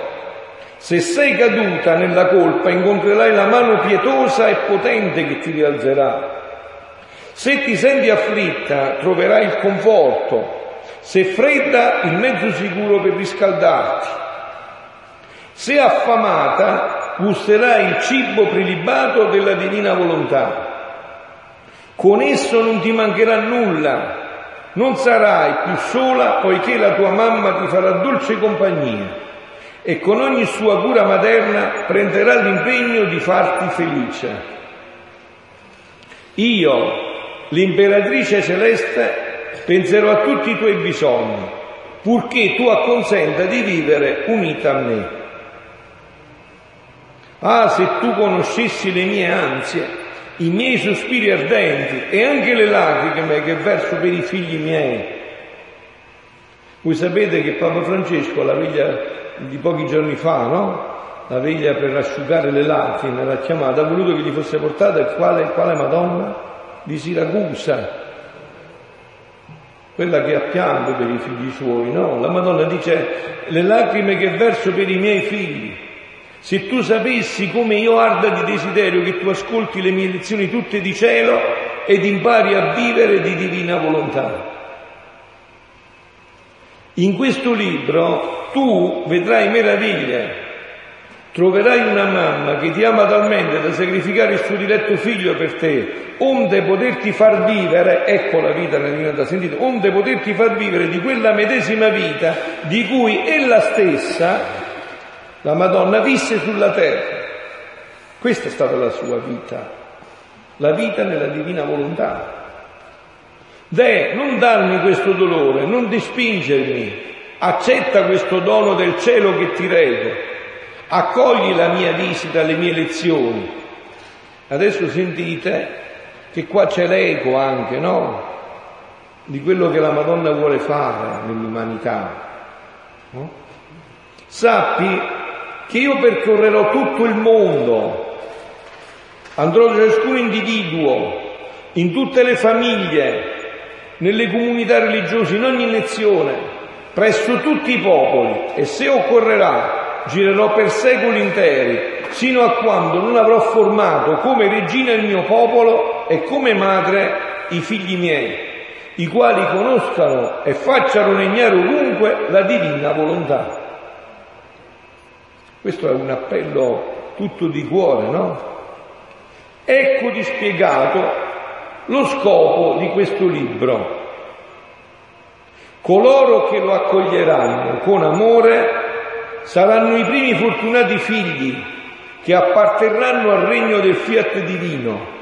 Se sei caduta nella colpa incontrerai la mano pietosa e potente che ti rialzerà. Se ti senti afflitta troverai il conforto, se fredda il mezzo sicuro per riscaldarti. Se affamata gusterai il cibo prelibato della divina volontà. Con esso non ti mancherà nulla, non sarai più sola poiché la tua mamma ti farà dolce compagnia e con ogni sua cura materna prenderà l'impegno di farti felice. Io, l'imperatrice celeste, penserò a tutti i tuoi bisogni, purché tu acconsenta di vivere unita a me. Ah, se tu conoscessi le mie ansie, i miei sospiri ardenti e anche le lacrime che verso per i figli miei. Voi sapete che Papa Francesco alla veglia di pochi giorni fa, no? La veglia per asciugare le lacrime, l'ha chiamata, ha voluto che gli fosse portata quale, quale Madonna? Di Siracusa, quella che ha pianto per i figli suoi, no? La Madonna dice, le lacrime che verso per i miei figli, se tu sapessi come io arda di desiderio che tu ascolti le mie lezioni tutte di cielo ed impari a vivere di divina volontà. In questo libro tu vedrai meraviglie, troverai una mamma che ti ama talmente da sacrificare il suo diletto figlio per te, onde poterti far vivere, ecco la vita nella divina sentite, onde poterti far vivere di quella medesima vita di cui ella stessa, la Madonna, visse sulla terra. Questa è stata la sua vita, la vita nella divina volontà. Deh, non darmi questo dolore, non dispingermi, accetta questo dono del cielo che ti rego, accogli la mia visita, le mie lezioni. Adesso sentite che qua c'è l'eco anche, no? Di quello che la Madonna vuole fare nell'umanità. No? Sappi che io percorrerò tutto il mondo, andrò da ciascun individuo, in tutte le famiglie, nelle comunità religiose, in ogni lezione, presso tutti i popoli e se occorrerà girerò per secoli interi, sino a quando non avrò formato come regina il mio popolo e come madre i figli miei, i quali conoscano e facciano regnare ovunque la divina volontà. Questo è un appello tutto di cuore, no? Ecco di spiegato lo scopo di questo libro. Coloro che lo accoglieranno con amore saranno i primi fortunati figli che apparterranno al regno del fiat divino.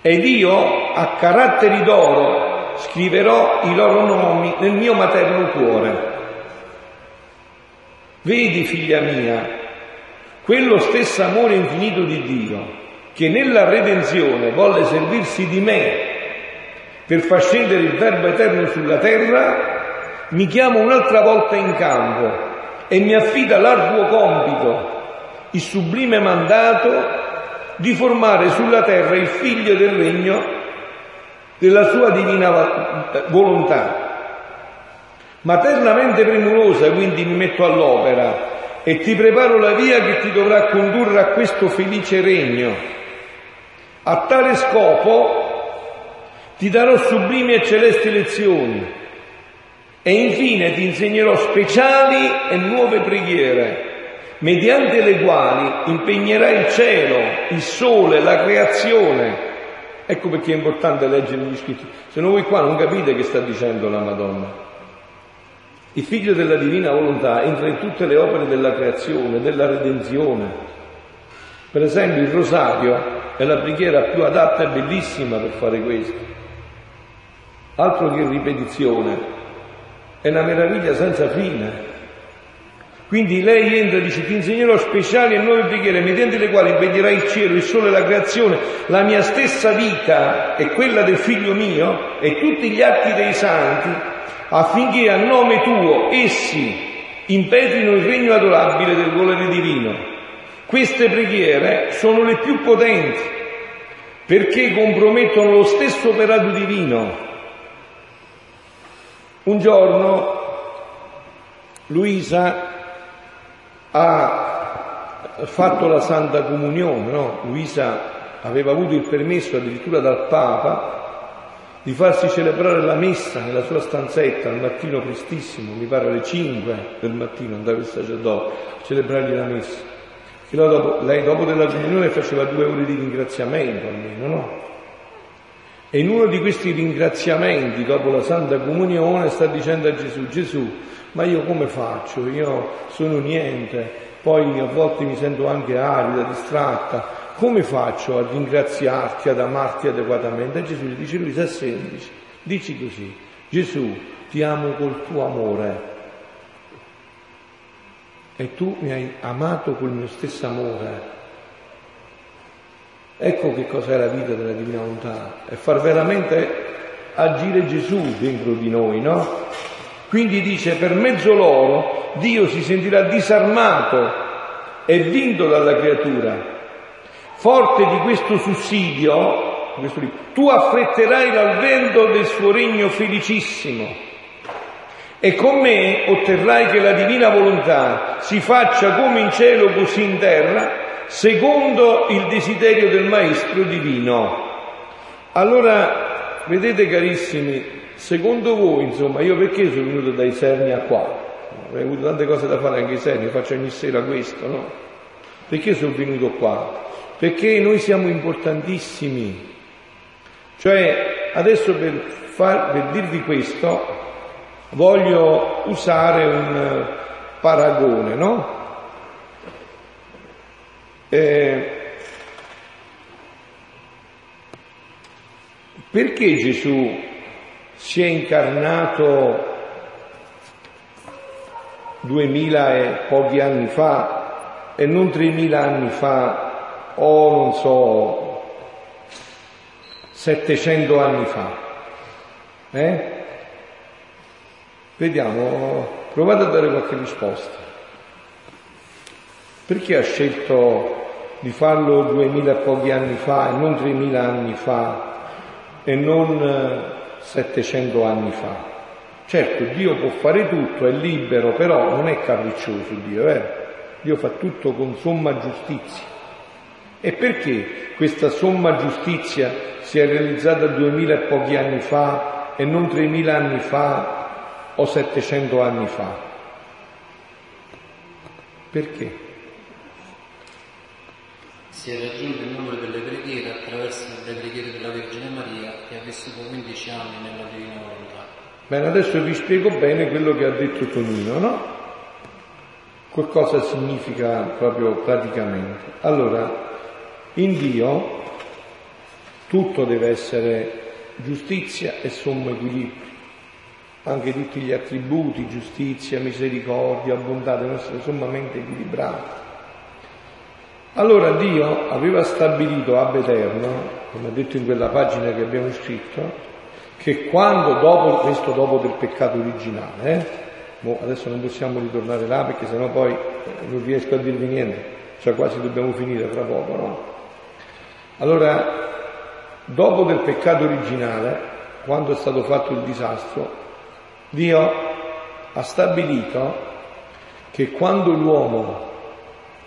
Ed io, a caratteri d'oro, scriverò i loro nomi nel mio materno cuore. Vedi, figlia mia, quello stesso amore infinito di Dio che nella redenzione volle servirsi di me per far scendere il Verbo eterno sulla terra, mi chiama un'altra volta in campo e mi affida l'arduo compito, il sublime mandato di formare sulla terra il figlio del regno della sua divina volontà. Maternamente premurosa quindi mi metto all'opera e ti preparo la via che ti dovrà condurre a questo felice regno a tale scopo ti darò sublimi e celesti lezioni e infine ti insegnerò speciali e nuove preghiere, mediante le quali impegnerai il cielo, il sole, la creazione. Ecco perché è importante leggere gli scritti, se no voi qua non capite che sta dicendo la Madonna. Il figlio della divina volontà entra in tutte le opere della creazione, della redenzione. Per esempio il rosario è la preghiera più adatta e bellissima per fare questo. Altro che ripetizione, è una meraviglia senza fine. Quindi lei entra e dice ti insegnerò speciali e nuove preghiere mediante le quali bendirai il cielo, il sole, la creazione, la mia stessa vita e quella del figlio mio e tutti gli atti dei santi affinché a nome tuo essi impetrino il regno adorabile del volere divino. Queste preghiere sono le più potenti perché compromettono lo stesso operato divino. Un giorno Luisa ha fatto la Santa Comunione, no? Luisa aveva avuto il permesso addirittura dal Papa di farsi celebrare la messa nella sua stanzetta al mattino prestissimo, mi pare alle 5 del mattino, andava il sacerdote a celebrargli la messa. Che dopo, lei dopo della comunione faceva due ore di ringraziamento almeno, no? E in uno di questi ringraziamenti, dopo la Santa Comunione, sta dicendo a Gesù, Gesù, ma io come faccio? Io sono niente, poi a volte mi sento anche arida, distratta, come faccio a ringraziarti, ad amarti adeguatamente? E Gesù gli dice, Luisa, è semplice, dici così, Gesù, ti amo col tuo amore e tu mi hai amato col mio stesso amore. Ecco che cos'è la vita della divina volontà, è far veramente agire Gesù dentro di noi, no? Quindi dice, per mezzo loro Dio si sentirà disarmato e vinto dalla creatura Forte di questo sussidio, questo tu affretterai dal vento del suo regno felicissimo e con me otterrai che la divina volontà si faccia come in cielo così in terra, secondo il desiderio del Maestro divino. Allora, vedete carissimi, secondo voi, insomma, io perché sono venuto dai Serni a qua? Avrei avuto tante cose da fare anche i Serni, faccio ogni sera questo, no? Perché sono venuto qua? Perché noi siamo importantissimi. Cioè, adesso per, far, per dirvi questo, voglio usare un paragone, no? Eh, perché Gesù si è incarnato duemila e pochi anni fa e non tremila anni fa o non so, 700 anni fa. Eh? Vediamo, provate a dare qualche risposta. Perché ha scelto di farlo duemila e pochi anni fa e non tremila anni fa e non 700 anni fa? Certo, Dio può fare tutto, è libero, però non è capriccioso Dio, eh? Dio fa tutto con somma giustizia. E perché questa somma giustizia si è realizzata duemila e pochi anni fa e non tremila anni fa o settecento anni fa? Perché? Si è raggiunto il numero delle preghiere attraverso le preghiere della Vergine Maria che ha vissuto 15 anni nella Divina Volontà. Bene, adesso vi spiego bene quello che ha detto Tonino, no? Cosa significa proprio praticamente? Allora, in Dio tutto deve essere giustizia e sommo equilibrio. Anche tutti gli attributi, giustizia, misericordia, bontà devono essere sommamente equilibrati. Allora Dio aveva stabilito ab eterno, come ha detto in quella pagina che abbiamo scritto, che quando dopo, questo dopo del peccato originale, eh, adesso non possiamo ritornare là perché sennò poi non riesco a dirvi niente, cioè quasi dobbiamo finire fra poco, no? Allora, dopo del peccato originale, quando è stato fatto il disastro, Dio ha stabilito che quando l'uomo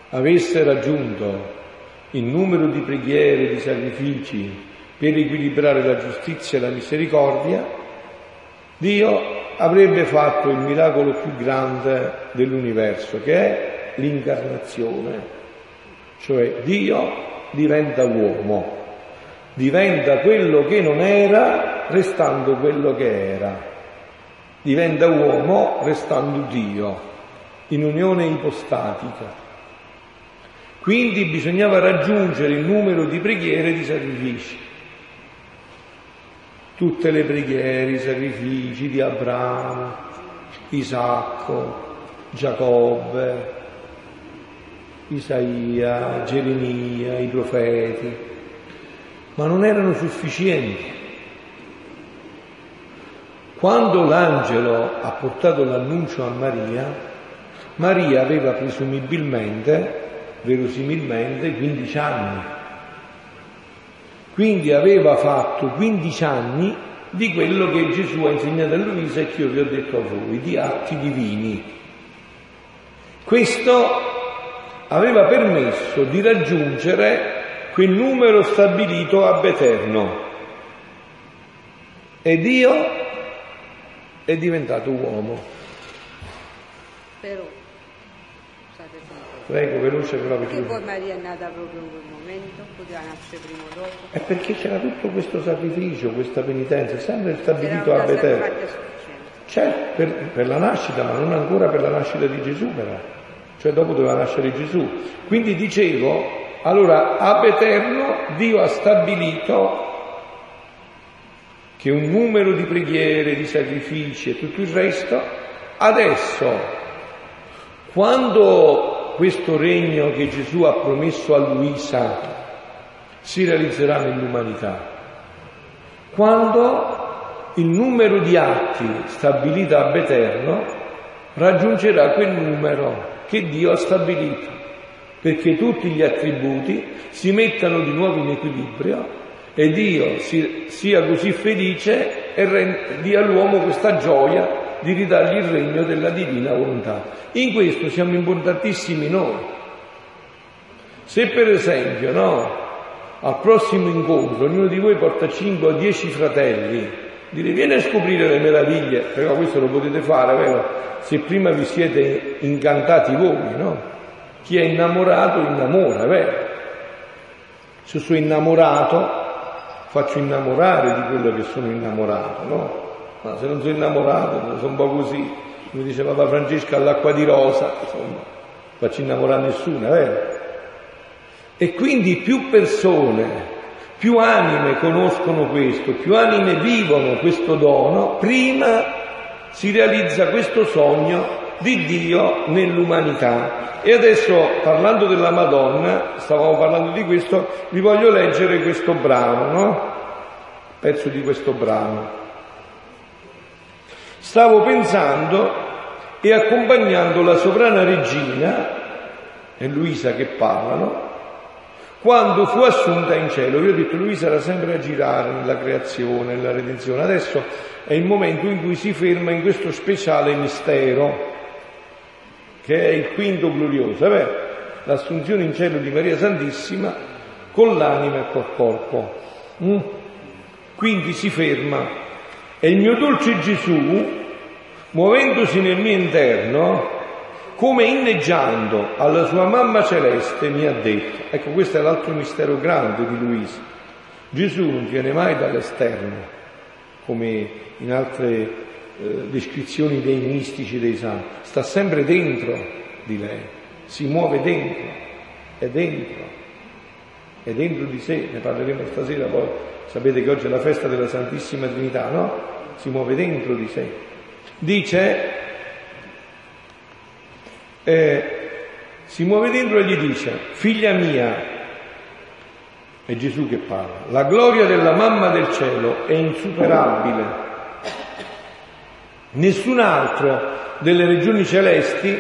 avesse raggiunto il numero di preghiere, di sacrifici per equilibrare la giustizia e la misericordia, Dio avrebbe fatto il miracolo più grande dell'universo, che è l'incarnazione. Cioè Dio diventa uomo, diventa quello che non era restando quello che era, diventa uomo restando Dio, in unione ipostatica. Quindi bisognava raggiungere il numero di preghiere e di sacrifici. Tutte le preghiere, i sacrifici di Abramo, Isacco, Giacobbe, Isaia, Geremia, i profeti, ma non erano sufficienti. Quando l'angelo ha portato l'annuncio a Maria, Maria aveva presumibilmente, verosimilmente, 15 anni. Quindi aveva fatto 15 anni di quello che Gesù ha insegnato a Luisa e che io vi ho detto a voi, di atti divini. Questo aveva permesso di raggiungere quel numero stabilito ab eterno. E Dio è diventato uomo. Però. Prego, veloce però Perché perché... poi Maria è nata proprio in quel momento, poteva nascere prima o dopo. È perché c'era tutto questo sacrificio, questa penitenza, sempre stabilito ab eterno. Certo, per, per la nascita, ma non ancora per la nascita di Gesù però. Cioè dopo doveva nascere Gesù. Quindi dicevo, allora ab eterno Dio ha stabilito che un numero di preghiere, di sacrifici e tutto il resto, adesso, quando questo regno che Gesù ha promesso a Luisa si realizzerà nell'umanità, quando il numero di atti stabilito ab eterno raggiungerà quel numero che Dio ha stabilito, perché tutti gli attributi si mettano di nuovo in equilibrio e Dio si- sia così felice e dia all'uomo questa gioia di ridargli il regno della divina volontà. In questo siamo importantissimi noi. Se per esempio, no, al prossimo incontro ognuno di voi porta 5 o 10 fratelli, dire vieni a scoprire le meraviglie, però questo lo potete fare, vero? Se prima vi siete incantati voi, no? Chi è innamorato innamora, vero? Se sono innamorato, faccio innamorare di quello che sono innamorato, no? Ma se non sono innamorato, sono un po' così, come dice Papa Francesco all'acqua di rosa, insomma, faccio innamorare nessuno, vero? E quindi più persone, più anime conoscono questo, più anime vivono questo dono, prima si realizza questo sogno di Dio nell'umanità. E adesso, parlando della Madonna, stavamo parlando di questo, vi voglio leggere questo brano, no? Pezzo di questo brano. Stavo pensando e accompagnando la sovrana regina, è Luisa che parlano, quando fu assunta in cielo. Io ho detto Luisa era sempre a girare nella creazione, nella redenzione. Adesso è il momento in cui si ferma in questo speciale mistero, che è il quinto glorioso, è vero? L'assunzione in cielo di Maria Santissima con l'anima e col corpo. Mm? Quindi si ferma. E il mio dolce Gesù, muovendosi nel mio interno, come inneggiando alla sua mamma celeste, mi ha detto, ecco questo è l'altro mistero grande di Luisa, Gesù non viene mai dall'esterno, come in altre eh, descrizioni dei mistici dei santi, sta sempre dentro di lei, si muove dentro, è dentro, è dentro di sé, ne parleremo stasera, poi sapete che oggi è la festa della Santissima Trinità, no? Si muove dentro di sé. Dice, eh, si muove dentro e gli dice, figlia mia, è Gesù che parla, la gloria della mamma del cielo è insuperabile. Nessun altro delle regioni celesti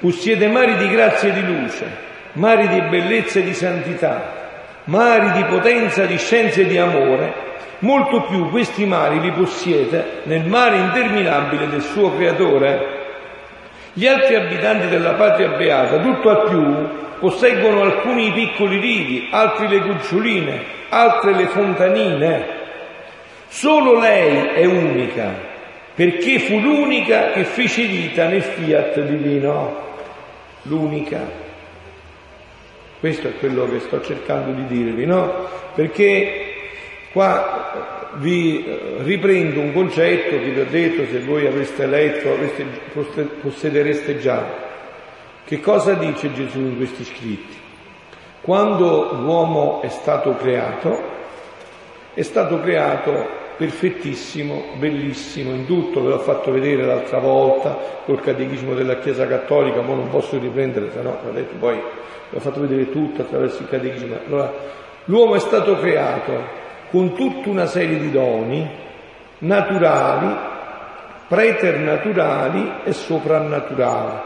possiede mari di grazia e di luce, mari di bellezza e di santità, mari di potenza, di scienza e di amore, molto più questi mari li possiede nel mare interminabile del suo creatore. Gli altri abitanti della patria beata, tutto al più, posseggono alcuni piccoli rivi, altri le cuccioline, altre le fontanine. Solo lei è unica, perché fu l'unica che fece vita nel fiat divino. L'unica. Questo è quello che sto cercando di dirvi, no? Perché qua vi riprendo un concetto che vi ho detto, se voi avreste letto, avreste, possedereste già. Che cosa dice Gesù in questi scritti? Quando l'uomo è stato creato, è stato creato perfettissimo, bellissimo in tutto, ve l'ho fatto vedere l'altra volta col catechismo della Chiesa Cattolica, ma non posso riprendere, se no, detto, poi l'ho fatto vedere tutto attraverso il catechismo. Allora, l'uomo è stato creato con tutta una serie di doni naturali, preternaturali e soprannaturali.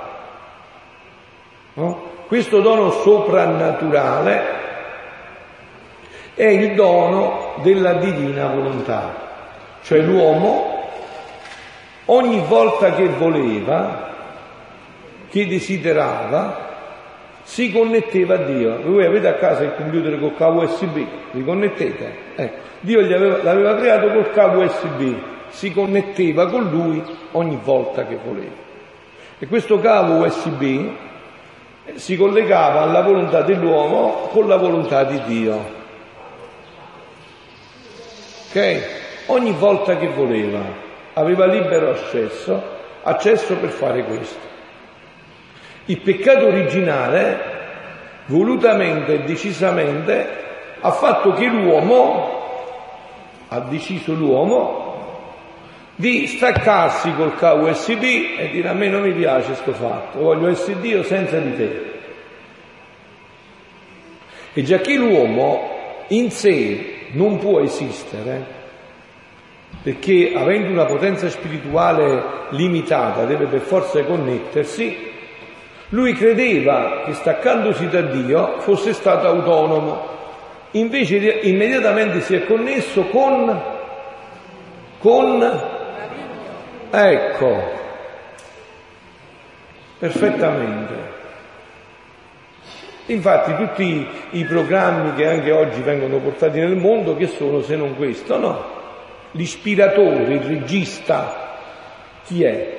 No? Questo dono soprannaturale è il dono della divina volontà, cioè l'uomo ogni volta che voleva, che desiderava, si connetteva a Dio. Voi avete a casa il computer col cavo USB, vi connettete? Ecco, Dio aveva, l'aveva creato col cavo USB, si connetteva con lui ogni volta che voleva. E questo cavo USB si collegava alla volontà dell'uomo con la volontà di Dio. Ok? Ogni volta che voleva, aveva libero accesso, accesso per fare questo. Il peccato originale, volutamente e decisamente, ha fatto che l'uomo, ha deciso l'uomo, di staccarsi col cavo USB e dire a me non mi piace questo fatto, voglio essere Dio senza di te. E già che l'uomo in sé non può esistere, perché avendo una potenza spirituale limitata deve per forza connettersi, lui credeva che staccandosi da Dio fosse stato autonomo, invece immediatamente si è connesso con, con, ecco, perfettamente. Infatti tutti i programmi che anche oggi vengono portati nel mondo, che sono se non questo? No. L'ispiratore, il regista, chi è?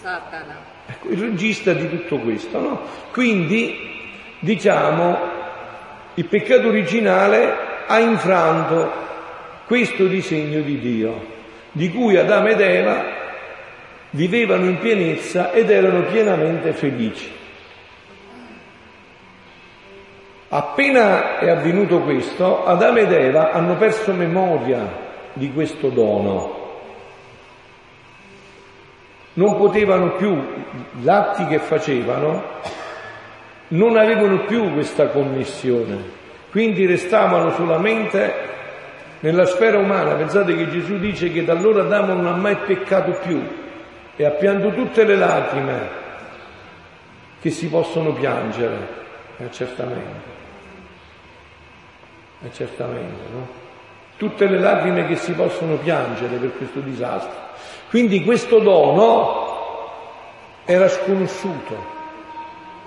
Satana. Ecco, il regista di tutto questo, no? Quindi, diciamo, il peccato originale ha infranto questo disegno di Dio, di cui Adamo ed Eva vivevano in pienezza ed erano pienamente felici. Appena è avvenuto questo, Adamo ed Eva hanno perso memoria di questo dono. Non potevano più, gli atti che facevano, non avevano più questa connessione, quindi restavano solamente nella sfera umana. Pensate che Gesù dice che da allora Adamo non ha mai peccato più e ha pianto tutte le lacrime che si possono piangere, eh, certamente. E certamente, no? Tutte le lacrime che si possono piangere per questo disastro. Quindi questo dono era sconosciuto.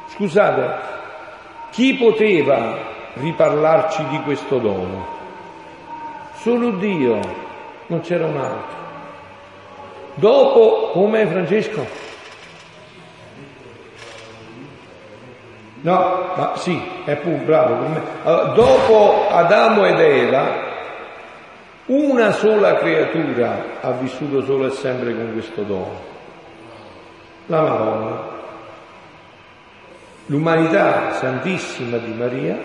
Scusate, chi poteva riparlarci di questo dono? Solo Dio, non c'era un altro. Dopo, come Francesco? No, ma sì, è pure bravo. Allora, dopo Adamo ed Eva, una sola creatura ha vissuto solo e sempre con questo dono, la Madonna. L'umanità santissima di Maria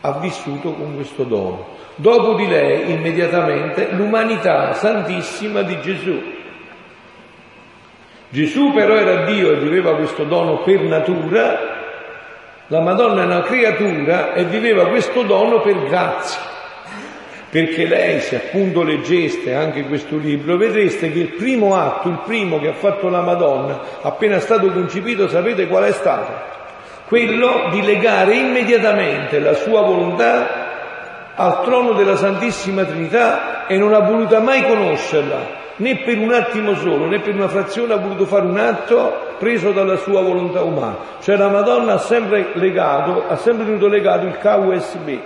ha vissuto con questo dono. Dopo di lei, immediatamente, l'umanità santissima di Gesù. Gesù però era Dio e viveva questo dono per natura, la Madonna è una creatura e viveva questo dono per grazia. Perché lei, se appunto leggeste anche questo libro, vedreste che il primo atto, il primo che ha fatto la Madonna, appena stato concepito, sapete qual è stato? Quello di legare immediatamente la sua volontà al trono della Santissima Trinità e non ha voluto mai conoscerla, né per un attimo solo, né per una frazione ha voluto fare un atto preso dalla sua volontà umana. Cioè la Madonna ha sempre legato, ha sempre tenuto legato il cavo USB,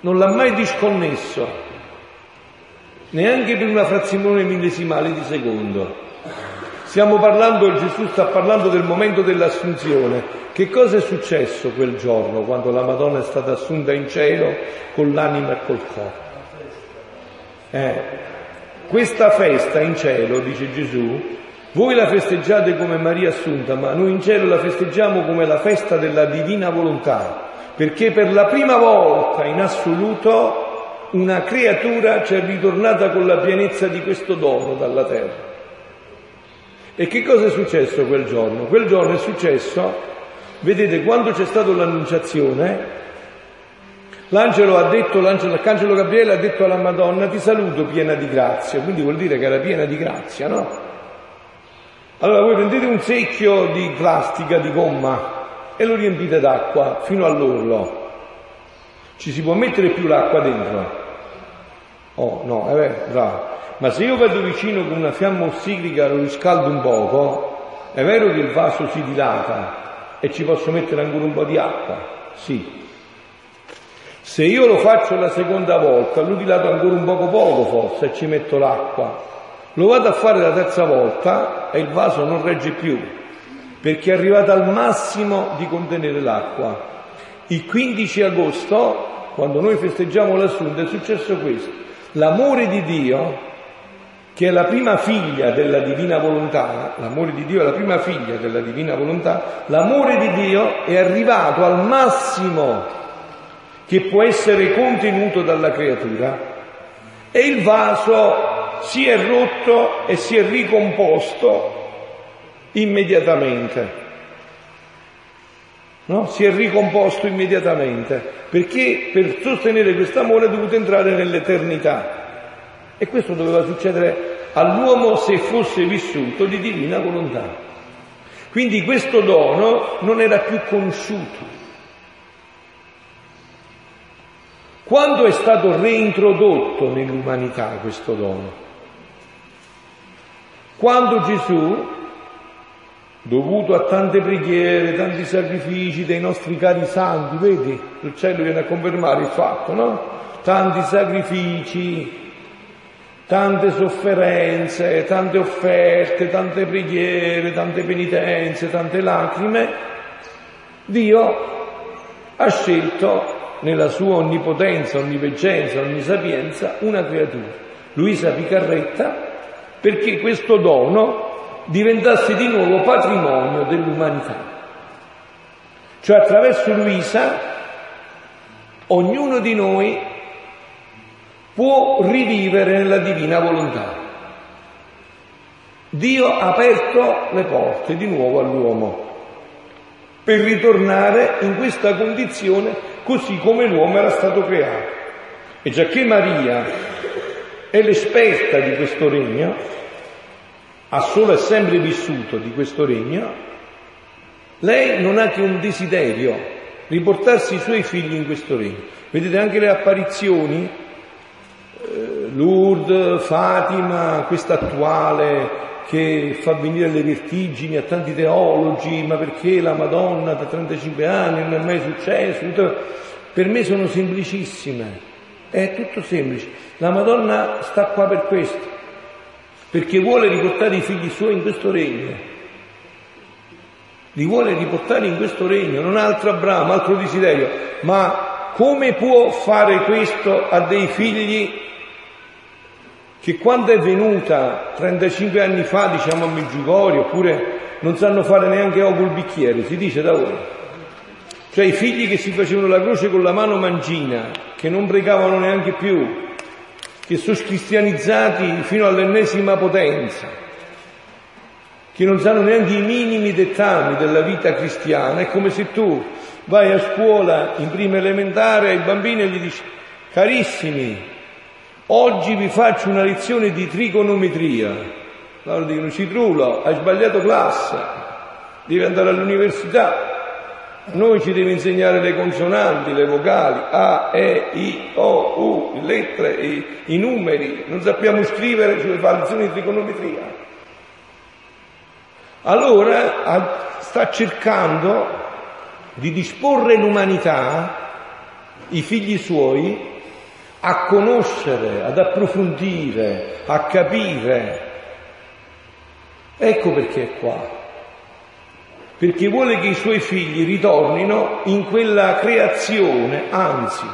non l'ha mai disconnesso, neanche per una frazione millesimale di secondo. Stiamo parlando, Gesù sta parlando del momento dell'assunzione. Che cosa è successo quel giorno quando la Madonna è stata assunta in cielo con l'anima e col corpo? Eh, questa festa in cielo, dice Gesù, voi la festeggiate come Maria Assunta, ma noi in cielo la festeggiamo come la festa della divina volontà, perché per la prima volta in assoluto una creatura ci è ritornata con la pienezza di questo dono dalla terra. E che cosa è successo quel giorno? Quel giorno è successo, vedete, quando c'è stata l'annunciazione, l'angelo ha detto, l'angelo, l'arcangelo Gabriele ha detto alla Madonna, ti saluto piena di grazia, quindi vuol dire che era piena di grazia, no? Allora voi prendete un secchio di plastica, di gomma, e lo riempite d'acqua fino all'orlo. Ci si può mettere più l'acqua dentro? Oh no, vero, bravo. Ma se io vado vicino con una fiamma ossiglica lo riscaldo un poco, è vero che il vaso si dilata e ci posso mettere ancora un po' di acqua? Sì. Se io lo faccio la seconda volta, lo dilato ancora un poco poco forse e ci metto l'acqua. Lo vado a fare la terza volta e il vaso non regge più, perché è arrivato al massimo di contenere l'acqua. Il 15 agosto, quando noi festeggiamo l'assunto, è successo questo. L'amore di Dio, che è la prima figlia della divina volontà, l'amore di Dio è la prima figlia della divina volontà, l'amore di Dio è arrivato al massimo che può essere contenuto dalla creatura e il vaso si è rotto e si è ricomposto immediatamente no? si è ricomposto immediatamente, perché per sostenere questo amore è dovuto entrare nell'eternità. E questo doveva succedere all'uomo se fosse vissuto di divina volontà. Quindi questo dono non era più conosciuto. Quando è stato reintrodotto nell'umanità questo dono? Quando Gesù dovuto a tante preghiere, tanti sacrifici dei nostri cari santi, vedi? Il cielo viene a confermare il fatto, no? Tanti sacrifici, tante sofferenze, tante offerte, tante preghiere, tante penitenze, tante lacrime, Dio ha scelto nella sua onnipotenza, onniveggenza, onnisapienza una creatura, Luisa Picarretta, perché questo dono diventasse di nuovo patrimonio dell'umanità. Cioè attraverso Luisa ognuno di noi può rivivere nella divina volontà. Dio ha aperto le porte di nuovo all'uomo per ritornare in questa condizione così come l'uomo era stato creato. E già che Maria è l'esperta di questo regno, ha solo e sempre vissuto di questo regno, lei non ha che un desiderio, riportarsi i suoi figli in questo regno. Vedete anche le apparizioni, eh, Lourdes, Fatima, questa attuale che fa venire le vertigini a tanti teologi, ma perché la Madonna da 35 anni non è mai successo? Per me sono semplicissime, è tutto semplice. La Madonna sta qua per questo perché vuole riportare i figli suoi in questo regno. Li vuole riportare in questo regno, non ha altro Abramo, altro desiderio. Ma come può fare questo a dei figli che quando è venuta 35 anni fa, diciamo a Meggiugorio, oppure non sanno fare neanche o col bicchiere, si dice da voi. Cioè i figli che si facevano la croce con la mano mangina, che non pregavano neanche più, che sono cristianizzati fino all'ennesima potenza, che non sanno neanche i minimi dettami della vita cristiana. È come se tu vai a scuola in prima elementare ai bambini e gli dici, carissimi, oggi vi faccio una lezione di trigonometria. Loro dicono, Citrulo, hai sbagliato classe, devi andare all'università. Noi ci deve insegnare le consonanti, le vocali, A, E, I, O, U, le lettere, i, i numeri, non sappiamo scrivere, ci fa lezioni di trigonometria. Allora sta cercando di disporre l'umanità, i figli suoi, a conoscere, ad approfondire, a capire. Ecco perché è qua perché vuole che i suoi figli ritornino in quella creazione, anzi,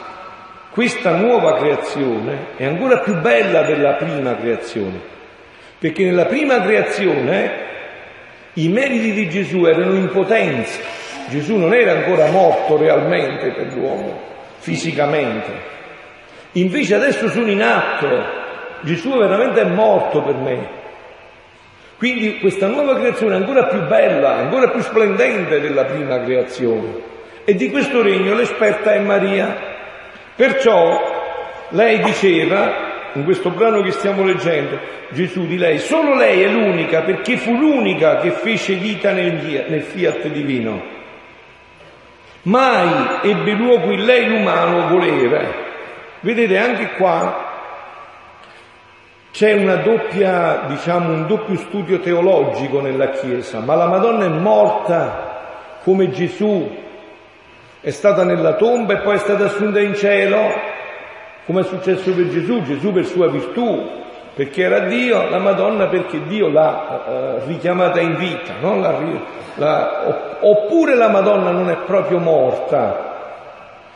questa nuova creazione è ancora più bella della prima creazione, perché nella prima creazione i meriti di Gesù erano in potenza, Gesù non era ancora morto realmente per l'uomo, fisicamente, Invece adesso sono in atto. Gesù veramente è morto per me. Quindi questa nuova creazione è ancora più bella, ancora più splendente della prima creazione. E di questo regno l'esperta è Maria. Perciò lei diceva, in questo brano che stiamo leggendo, Gesù di lei, solo lei è l'unica perché fu l'unica che fece vita nel, nel fiat divino. Mai ebbe luogo in lei l'umano volere. Vedete anche qua c'è doppia, diciamo, un doppio studio teologico nella Chiesa, ma la Madonna è morta come Gesù, è stata nella tomba e poi è stata assunta in cielo, come è successo per Gesù, Gesù per sua virtù, perché era Dio, la Madonna perché Dio l'ha uh, richiamata in vita, no? la, la, oppure la Madonna non è proprio morta,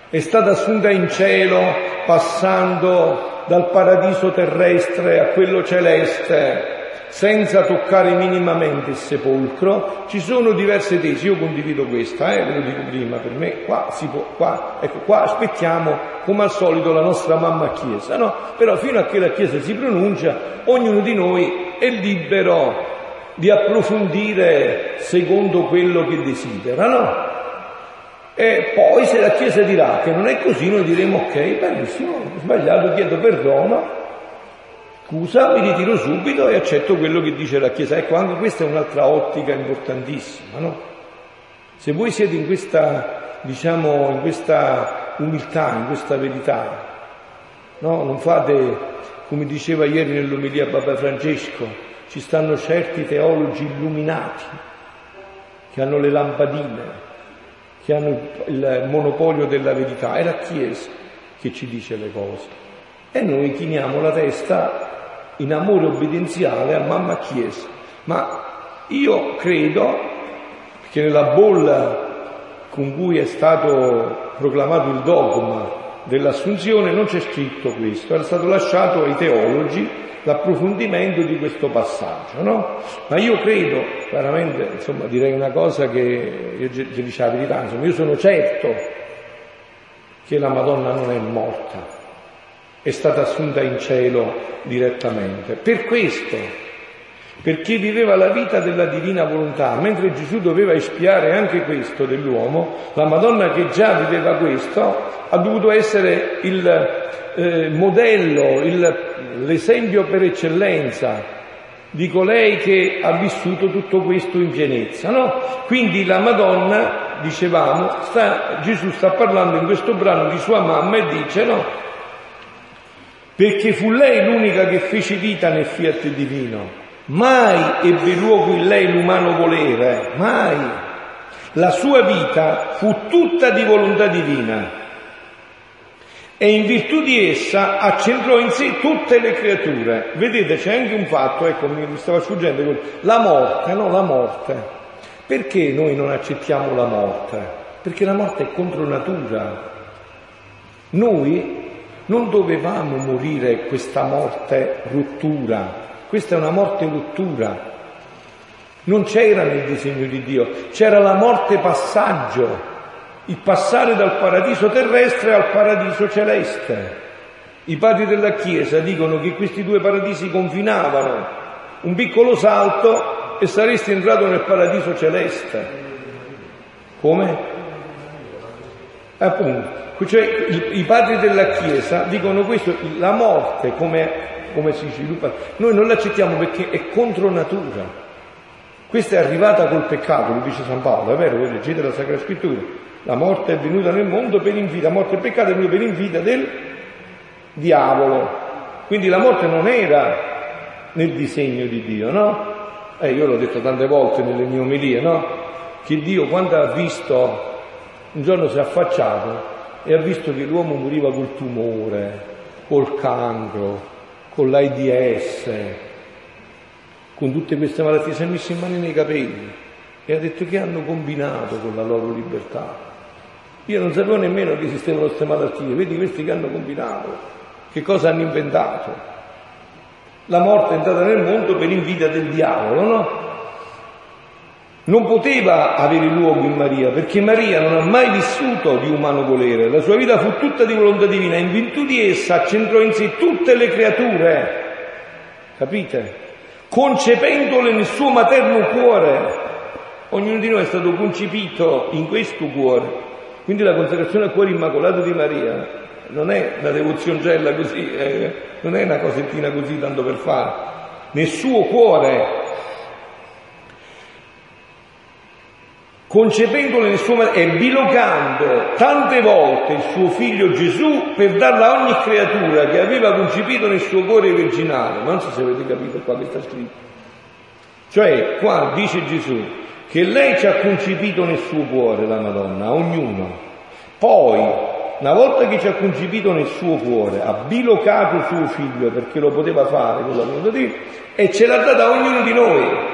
è stata assunta in cielo passando dal paradiso terrestre a quello celeste senza toccare minimamente il sepolcro, ci sono diverse tesi, io condivido questa, eh, ve lo dico prima, per me qua si può, qua, ecco, qua aspettiamo come al solito la nostra mamma Chiesa, no? Però fino a che la Chiesa si pronuncia, ognuno di noi è libero di approfondire secondo quello che desidera, no? E poi se la Chiesa dirà che non è così, noi diremo ok, benissimo, ho sbagliato, chiedo perdono, scusa, mi ritiro subito e accetto quello che dice la Chiesa. Ecco, anche questa è un'altra ottica importantissima, no? Se voi siete in questa, diciamo, in questa umiltà, in questa verità, no? Non fate, come diceva ieri nell'omelia Papa Francesco, ci stanno certi teologi illuminati che hanno le lampadine, che hanno il monopolio della verità, è la Chiesa che ci dice le cose. E noi chiniamo la testa in amore obbedienziale a mamma Chiesa. Ma io credo che nella bolla con cui è stato proclamato il dogma dell'assunzione non c'è scritto questo, era stato lasciato ai teologi l'approfondimento di questo passaggio, no? Ma io credo, veramente, insomma, direi una cosa che io ti dice la verità, insomma, io sono certo che la Madonna non è morta, è stata assunta in cielo direttamente. Per questo, perché viveva la vita della divina volontà, mentre Gesù doveva espiare anche questo dell'uomo, la Madonna che già viveva questo ha dovuto essere il eh, modello, il, l'esempio per eccellenza di colei che ha vissuto tutto questo in pienezza. No? Quindi la Madonna, dicevamo, sta, Gesù sta parlando in questo brano di sua mamma e dice no, perché fu lei l'unica che fece vita nel fiat divino, mai ebbe luogo in lei l'umano volere, mai. La sua vita fu tutta di volontà divina e in virtù di essa accentrò in sé tutte le creature. Vedete, c'è anche un fatto, ecco, mi, stava sfuggendo, la morte, no, la morte. Perché noi non accettiamo la morte? Perché la morte è contro natura. Noi non dovevamo morire questa morte rottura, questa è una morte rottura. Non c'era nel disegno di Dio, c'era la morte passaggio, il passare dal paradiso terrestre al paradiso celeste. I padri della Chiesa dicono che questi due paradisi confinavano, un piccolo salto e saresti entrato nel paradiso celeste. Come? Appunto, cioè i, i padri della Chiesa dicono questo, la morte come, come si sviluppa, noi non l'accettiamo perché è contro natura. Questa è arrivata col peccato, lo dice San Paolo, è vero, voi leggete la Sacra Scrittura. La morte è venuta nel mondo per invita, la morte e il peccato è venuto per invita del diavolo. Quindi la morte non era nel disegno di Dio, no? Eh, io l'ho detto tante volte nelle mie omelie, no? Che Dio quando ha visto, un giorno si è affacciato e ha visto che l'uomo moriva col tumore, col cancro, con l'AIDS, con tutte queste malattie, si è messo in mano nei capelli e ha detto che hanno combinato con la loro libertà. Io non sapevo nemmeno che esistevano queste malattie, vedi questi che hanno combinato, che cosa hanno inventato. La morte è entrata nel mondo per invidia del diavolo, no? Non poteva avere luogo in Maria, perché Maria non ha mai vissuto di umano volere, la sua vita fu tutta di volontà divina, in virtù di essa accentrò in sé tutte le creature, capite? Concependole nel suo materno cuore. Ognuno di noi è stato concepito in questo cuore. Quindi la consacrazione al cuore immacolato di Maria non è una devozioncella così, eh, non è una cosettina così tanto per fare. Nel suo cuore concependolo nel suo e bilocando tante volte il suo figlio Gesù per darlo a ogni creatura che aveva concepito nel suo cuore virginale. Ma non so se avete capito qua che sta scritto. Cioè, qua dice Gesù che lei ci ha concepito nel suo cuore, la Madonna, a ognuno. Poi, una volta che ci ha concepito nel suo cuore, ha bilocato suo figlio perché lo poteva fare con la volontà di Dio e ce l'ha data a ognuno di noi.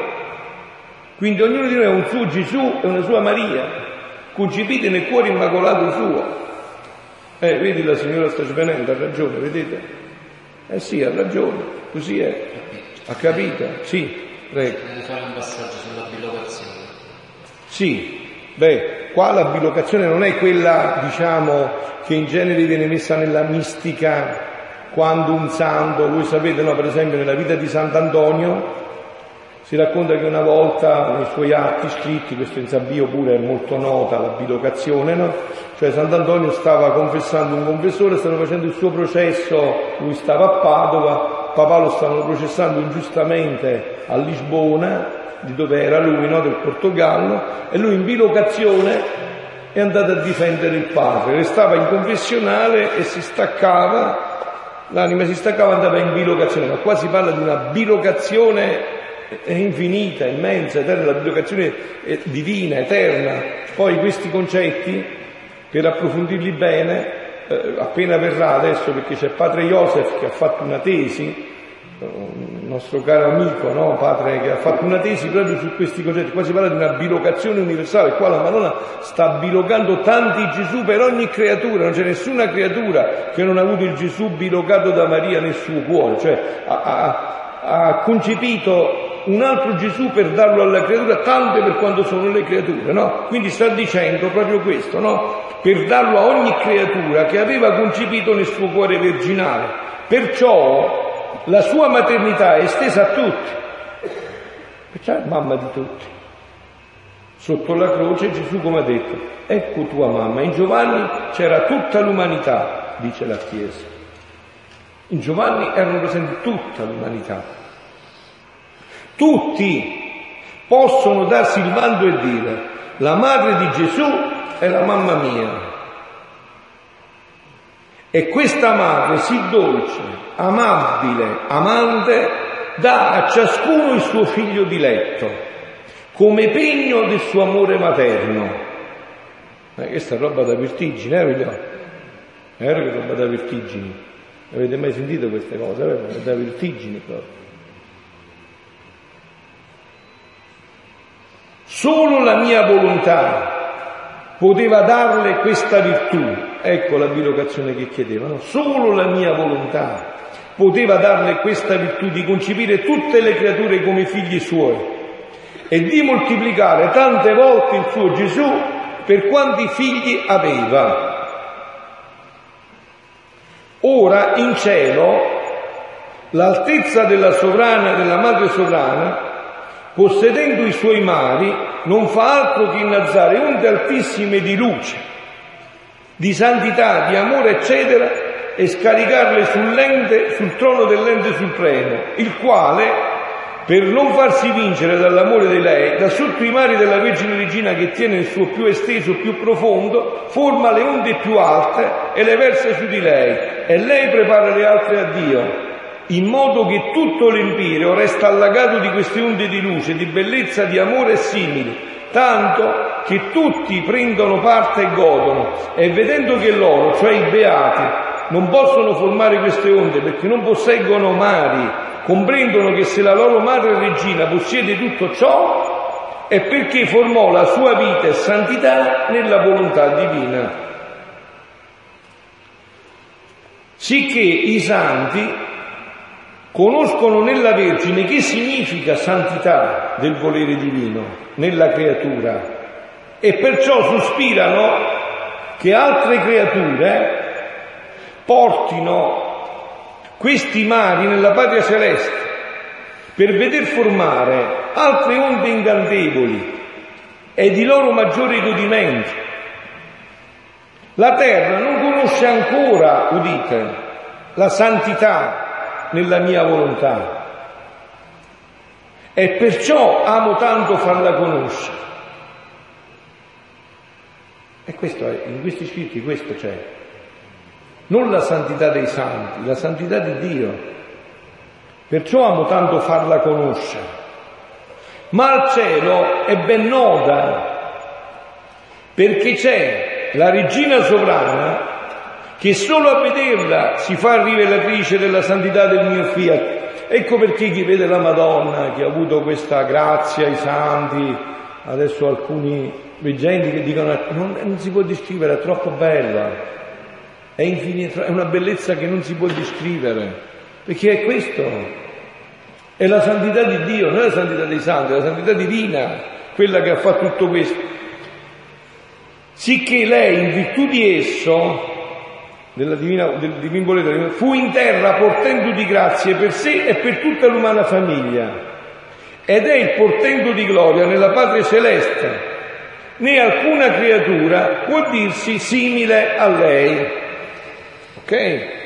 Quindi ognuno di noi ha un suo Gesù e una sua Maria, concepiti nel cuore immacolato suo. Eh, vedi la signora sta svenendo, ha ragione, vedete? Eh sì, ha ragione, così è. Ha capito? Sì, prego. Devi fare un passaggio sulla bilocazione. Sì, beh, qua la bilocazione non è quella, diciamo, che in genere viene messa nella mistica quando un santo, voi sapete, no, per esempio nella vita di Sant'Antonio, si racconta che una volta nei suoi atti scritti, questo in Sabio pure è molto nota, la bilocazione, no? Cioè Sant'Antonio stava confessando un confessore, stava facendo il suo processo, lui stava a Padova, papà lo stavano processando ingiustamente a Lisbona, di dove era lui, no? del Portogallo, e lui in bilocazione è andato a difendere il padre, restava in confessionale e si staccava, l'anima si staccava e andava in bilocazione, ma qua si parla di una bilocazione infinita, immensa, eterna, la bilocazione è divina, eterna. Poi questi concetti, per approfondirli bene, eh, appena verrà adesso, perché c'è padre Joseph che ha fatto una tesi, un nostro caro amico, no? padre che ha fatto una tesi proprio su questi concetti, qua si parla di una bilocazione universale, qua la Madonna sta bilocando tanti Gesù per ogni creatura, non c'è nessuna creatura che non ha avuto il Gesù bilocato da Maria nel suo cuore, cioè ha, ha, ha concepito un altro Gesù per darlo alla creatura, tante per quanto sono le creature, no? Quindi sta dicendo proprio questo, no? Per darlo a ogni creatura che aveva concepito nel suo cuore virginale. Perciò la sua maternità è estesa a tutti. Perciò è mamma di tutti. Sotto la croce Gesù come ha detto, ecco tua mamma. In Giovanni c'era tutta l'umanità, dice la Chiesa. In Giovanni erano presenti tutta l'umanità. Tutti possono darsi il bando e dire la madre di Gesù è la mamma mia. E questa madre sì dolce, amabile, amante, dà a ciascuno il suo figlio diletto, come pegno del suo amore materno. Ma questa è roba da vertigine, eh, vediamo? È è roba da vertigini. Avete mai sentito queste cose? È da vertigini proprio. Solo la mia volontà poteva darle questa virtù. Ecco la bilocazione che chiedevano. Solo la mia volontà poteva darle questa virtù di concepire tutte le creature come figli suoi e di moltiplicare tante volte il suo Gesù per quanti figli aveva. Ora in cielo l'altezza della sovrana, della madre sovrana, possedendo i suoi mari, non fa altro che innalzare onde altissime di luce, di santità, di amore, eccetera, e scaricarle sull'ente, sul trono dell'ente supremo, il quale, per non farsi vincere dall'amore di lei, da sotto i mari della Vergine Regina che tiene il suo più esteso, più profondo, forma le onde più alte e le versa su di lei, e lei prepara le altre a Dio, in modo che tutto l'empireo resta allagato di queste onde di luce, di bellezza, di amore e simili, tanto che tutti prendono parte e godono, e vedendo che loro, cioè i beati, non possono formare queste onde perché non posseggono mari, comprendono che se la loro madre regina possiede tutto ciò, è perché formò la sua vita e santità nella volontà divina. Sicché i santi conoscono nella Vergine che significa santità del volere divino nella creatura e perciò sospirano che altre creature portino questi mari nella patria celeste per veder formare altre onde incantevoli e di loro maggiore godimento. La terra non conosce ancora, udite, la santità nella mia volontà e perciò amo tanto farla conoscere. E questo è, in questi scritti questo c'è. Non la santità dei santi, la santità di Dio. Perciò amo tanto farla conoscere. Ma al cielo è ben nota, perché c'è la regina sovrana che solo a vederla si fa rivelatrice della santità del mio fiat. Ecco perché chi vede la Madonna, che ha avuto questa grazia, i santi, adesso alcuni veggenti che dicono non, non si può descrivere, è troppo bella, è infinita, è una bellezza che non si può descrivere, perché è questo, è la santità di Dio, non è la santità dei santi, è la santità divina, quella che ha fatto tutto questo. Sicché lei, in virtù di esso, del divin volere, fu in terra portendo di grazie per sé e per tutta l'umana famiglia. Ed è il portento di gloria nella patria celeste. Né alcuna creatura può dirsi simile a lei. Ok?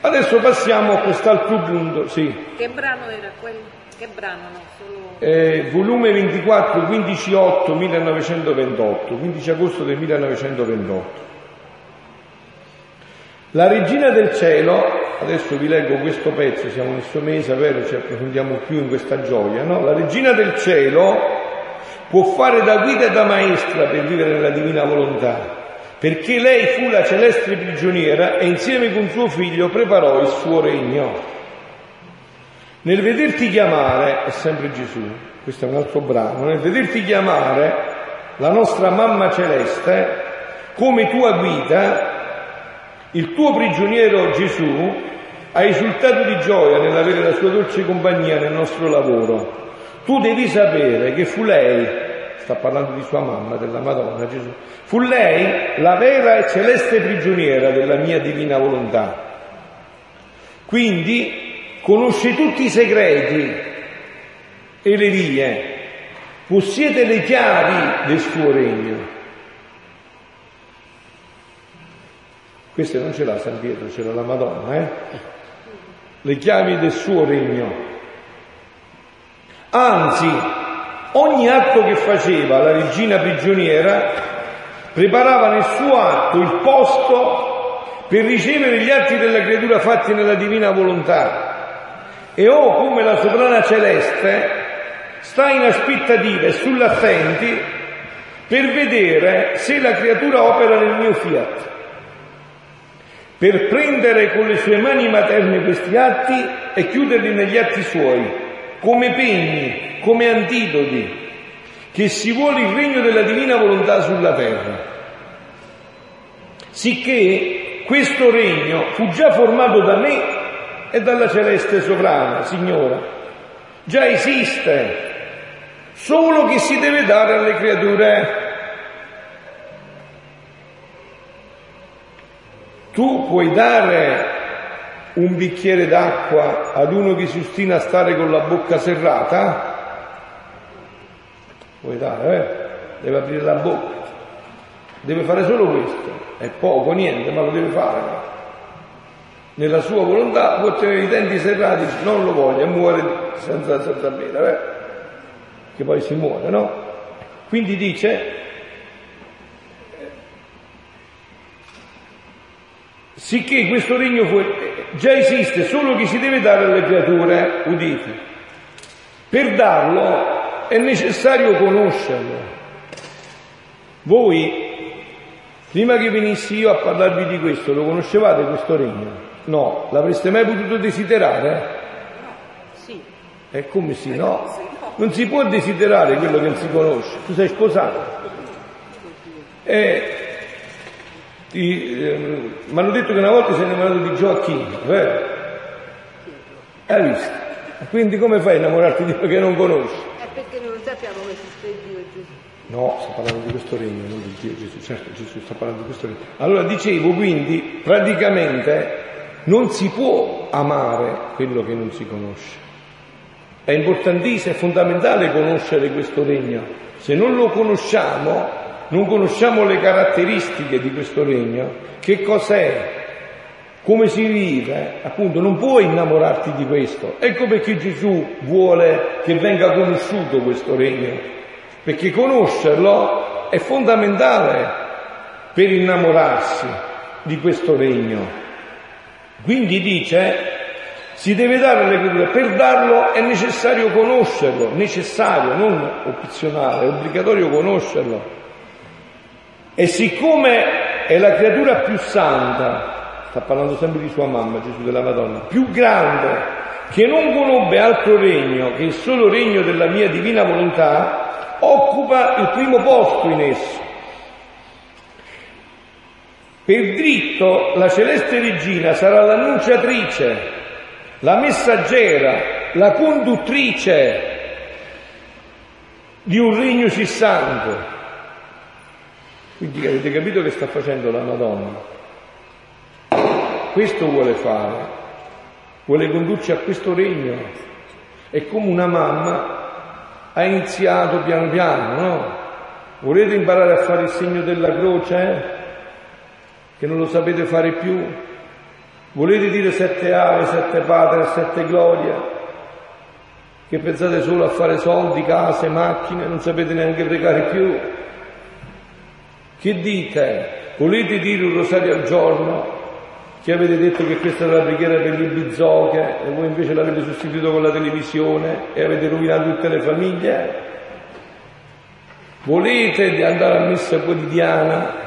Adesso passiamo a quest'altro punto, sì. Che brano era quello? Che brano? No, solo... Eh, volume 24, 15 8 1928, 15 agosto del 1928. La regina del cielo, adesso vi leggo questo pezzo, siamo nel suo mese, vero, ci approfondiamo più in questa gioia, no? La regina del cielo può fare da guida e da maestra per vivere nella divina volontà perché lei fu la celeste prigioniera e insieme con suo figlio preparò il suo regno. Nel vederti chiamare, è sempre Gesù, questo è un altro brano, nel vederti chiamare la nostra mamma celeste come tua guida, il tuo prigioniero Gesù ha risultato di gioia nell'avere la sua dolce compagnia nel nostro lavoro. Tu devi sapere che fu lei sta parlando di sua mamma, della Madonna Gesù, fu lei la vera e celeste prigioniera della mia divina volontà. Quindi conosce tutti i segreti e le vie, possiede le chiavi del suo regno. Queste non ce l'ha San Pietro, ce l'ha la Madonna, eh? Le chiavi del suo regno. Anzi, Ogni atto che faceva la regina prigioniera preparava nel suo atto il posto per ricevere gli atti della creatura fatti nella divina volontà. E oh come la sovrana celeste sta in aspettativa e sull'attenti per vedere se la creatura opera nel mio fiat, per prendere con le sue mani materne questi atti e chiuderli negli atti suoi, come pegni come antidoti, che si vuole il regno della divina volontà sulla terra. Sicché questo regno fu già formato da me e dalla celeste sovrana, Signora. Già esiste, solo che si deve dare alle creature. Tu puoi dare un bicchiere d'acqua ad uno che si ostina a stare con la bocca serrata? Puoi dare, eh? Deve aprire la bocca. Deve fare solo questo. È poco, niente, ma lo deve fare. Nella sua volontà può tenere i denti serrati, non lo voglio, e muore senza, senza bere, eh? Che poi si muore, no? Quindi dice, sicché questo regno fu, già esiste, solo che si deve dare alle creature, udite. Per darlo è necessario conoscerlo. Voi, prima che venissi io a parlarvi di questo, lo conoscevate questo regno? No, l'avreste mai potuto desiderare? Sì. E come sì, no? Non si può desiderare quello che non si conosce. Tu sei sposato. E eh, mi hanno detto che una volta sei innamorato di Gioacchino, vero? Hai visto? Quindi come fai a innamorarti di quello che non conosci? È perché noi non sappiamo che esiste Dio Gesù. No, sta parlando di questo regno, non di Dio Gesù. Certo, Gesù sta parlando di questo regno. Allora dicevo quindi, praticamente non si può amare quello che non si conosce. È importantissimo, è fondamentale conoscere questo regno. Se non lo conosciamo, non conosciamo le caratteristiche di questo regno, che cos'è, come si vive, appunto non puoi innamorarti di questo. Ecco perché Gesù vuole che venga conosciuto questo regno, perché conoscerlo è fondamentale per innamorarsi di questo regno. Quindi dice, si deve dare alle creature, per darlo è necessario conoscerlo, necessario, non opzionale, è obbligatorio conoscerlo. E siccome è la creatura più santa, sta parlando sempre di sua mamma, Gesù della Madonna, più grande, che non conobbe altro regno che il solo regno della mia divina volontà, occupa il primo posto in esso. Per dritto la celeste regina sarà l'annunciatrice, la messaggera, la conduttrice di un regno sì santo. Quindi avete capito che sta facendo la Madonna? Questo vuole fare, vuole condurci a questo regno. È come una mamma ha iniziato piano piano, no? Volete imparare a fare il segno della croce? Eh? che non lo sapete fare più? Volete dire sette ave, sette padre, sette gloria? Che pensate solo a fare soldi, case, macchine, non sapete neanche pregare più? Che dite? Volete dire un rosario al giorno? Che avete detto che questa era la preghiera per gli bizzoche e voi invece l'avete sostituito con la televisione e avete rovinato tutte le famiglie? Volete andare a messa quotidiana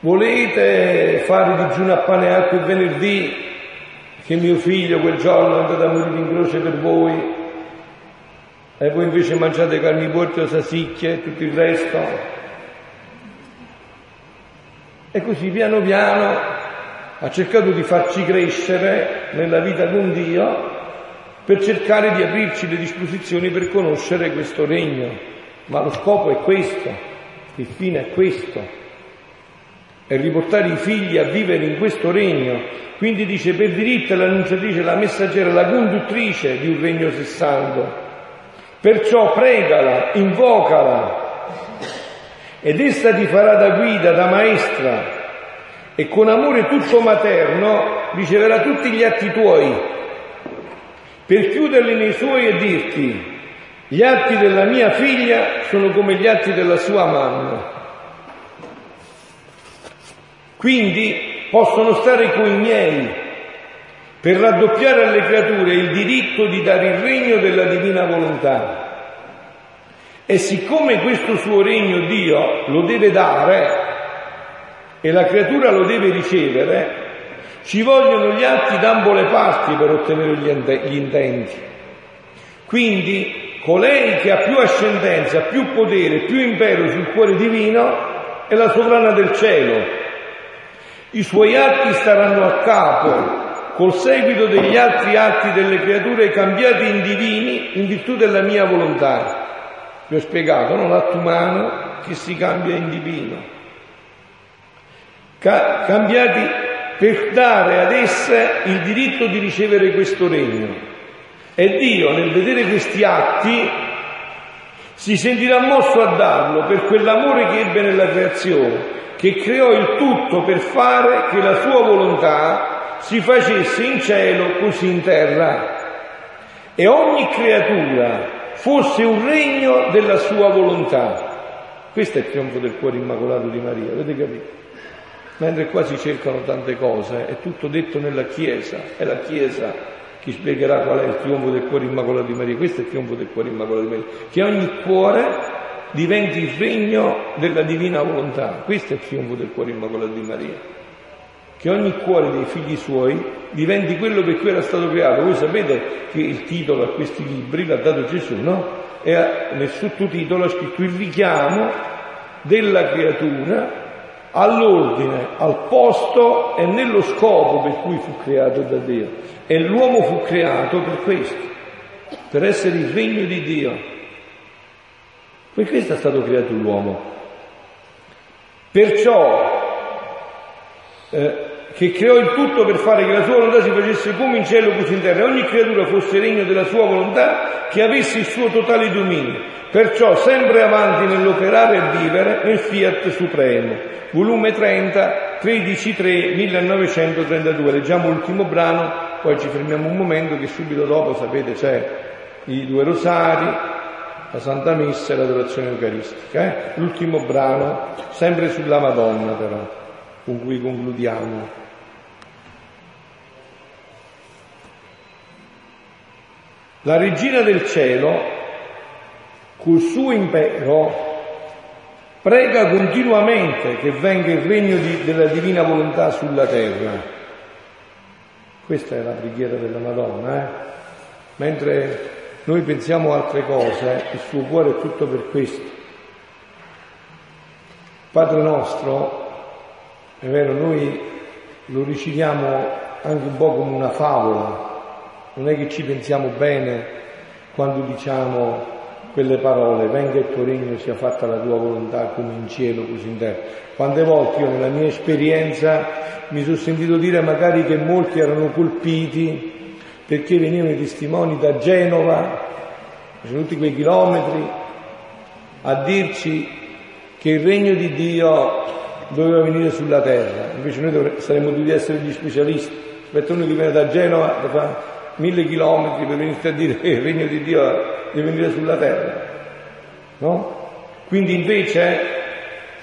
Volete fare digiuno a pane e acqua il venerdì che mio figlio quel giorno è andato a morire in croce per voi e voi invece mangiate carni porte o sasicchie e tutto il resto? E così piano piano ha cercato di farci crescere nella vita con Dio per cercare di aprirci le disposizioni per conoscere questo regno. Ma lo scopo è questo, il fine è questo e riportare i figli a vivere in questo regno. Quindi dice per diritto l'annunciatrice, la messaggera, la conduttrice di un regno sessando. Perciò pregala, invocala. Ed essa ti farà da guida, da maestra. E con amore tutto materno riceverà tutti gli atti tuoi. Per chiuderli nei suoi e dirti gli atti della mia figlia sono come gli atti della sua mamma. Quindi possono stare con i miei per raddoppiare alle creature il diritto di dare il regno della divina volontà. E siccome questo suo regno Dio lo deve dare e la creatura lo deve ricevere, ci vogliono gli atti d'ambo le parti per ottenere gli intenti. Quindi colei che ha più ascendenza, più potere, più impero sul cuore divino è la sovrana del cielo, i suoi atti staranno a capo col seguito degli altri atti delle creature cambiati in divini in virtù della mia volontà. Vi ho spiegato, no? L'atto umano che si cambia in divino. Ca- cambiati per dare ad esse il diritto di ricevere questo regno. E Dio, nel vedere questi atti, si sentirà mosso a darlo per quell'amore che ebbe nella creazione che creò il tutto per fare che la sua volontà si facesse in cielo così in terra e ogni creatura fosse un regno della sua volontà. Questo è il trionfo del cuore immacolato di Maria, avete capito? Mentre qua si cercano tante cose, è tutto detto nella Chiesa, è la Chiesa che spiegherà qual è il trionfo del cuore immacolato di Maria, questo è il trionfo del cuore immacolato di Maria, che ogni cuore diventi il regno della divina volontà. Questo è il trionfo del cuore immacolato di Maria. Che ogni cuore dei figli suoi diventi quello per cui era stato creato. Voi sapete che il titolo a questi libri l'ha dato Gesù, no? E nel sottotitolo ha scritto il richiamo della creatura all'ordine, al posto e nello scopo per cui fu creato da Dio. E l'uomo fu creato per questo, per essere il regno di Dio. Per questo è stato creato l'uomo. Perciò eh, che creò il tutto per fare che la sua volontà si facesse come in cielo così in terra, ogni creatura fosse regno della sua volontà, che avesse il suo totale dominio. Perciò sempre avanti nell'operare e vivere nel Fiat Supremo. Volume 30, 13.3, 1932. Leggiamo l'ultimo brano, poi ci fermiamo un momento che subito dopo, sapete, c'è i due rosari, la Santa Messa e l'adorazione eucaristica. Eh? L'ultimo brano, sempre sulla Madonna però, con cui concludiamo. La regina del cielo, col suo impero, prega continuamente che venga il regno di, della divina volontà sulla terra. Questa è la preghiera della Madonna, eh? mentre noi pensiamo altre cose, il suo cuore è tutto per questo. Padre nostro, è vero, noi lo recitiamo anche un po' come una favola, non è che ci pensiamo bene quando diciamo quelle parole, venga il tuo regno, sia fatta la tua volontà come in cielo, così in terra. Quante volte io nella mia esperienza mi sono sentito dire magari che molti erano colpiti perché venivano i testimoni da Genova, sono tutti quei chilometri, a dirci che il regno di Dio doveva venire sulla terra. Invece noi dovremmo, saremmo dovuti essere gli specialisti. Uno che viene da Genova, che fa mille chilometri per venire a dire che il regno di Dio deve venire sulla terra. No? Quindi invece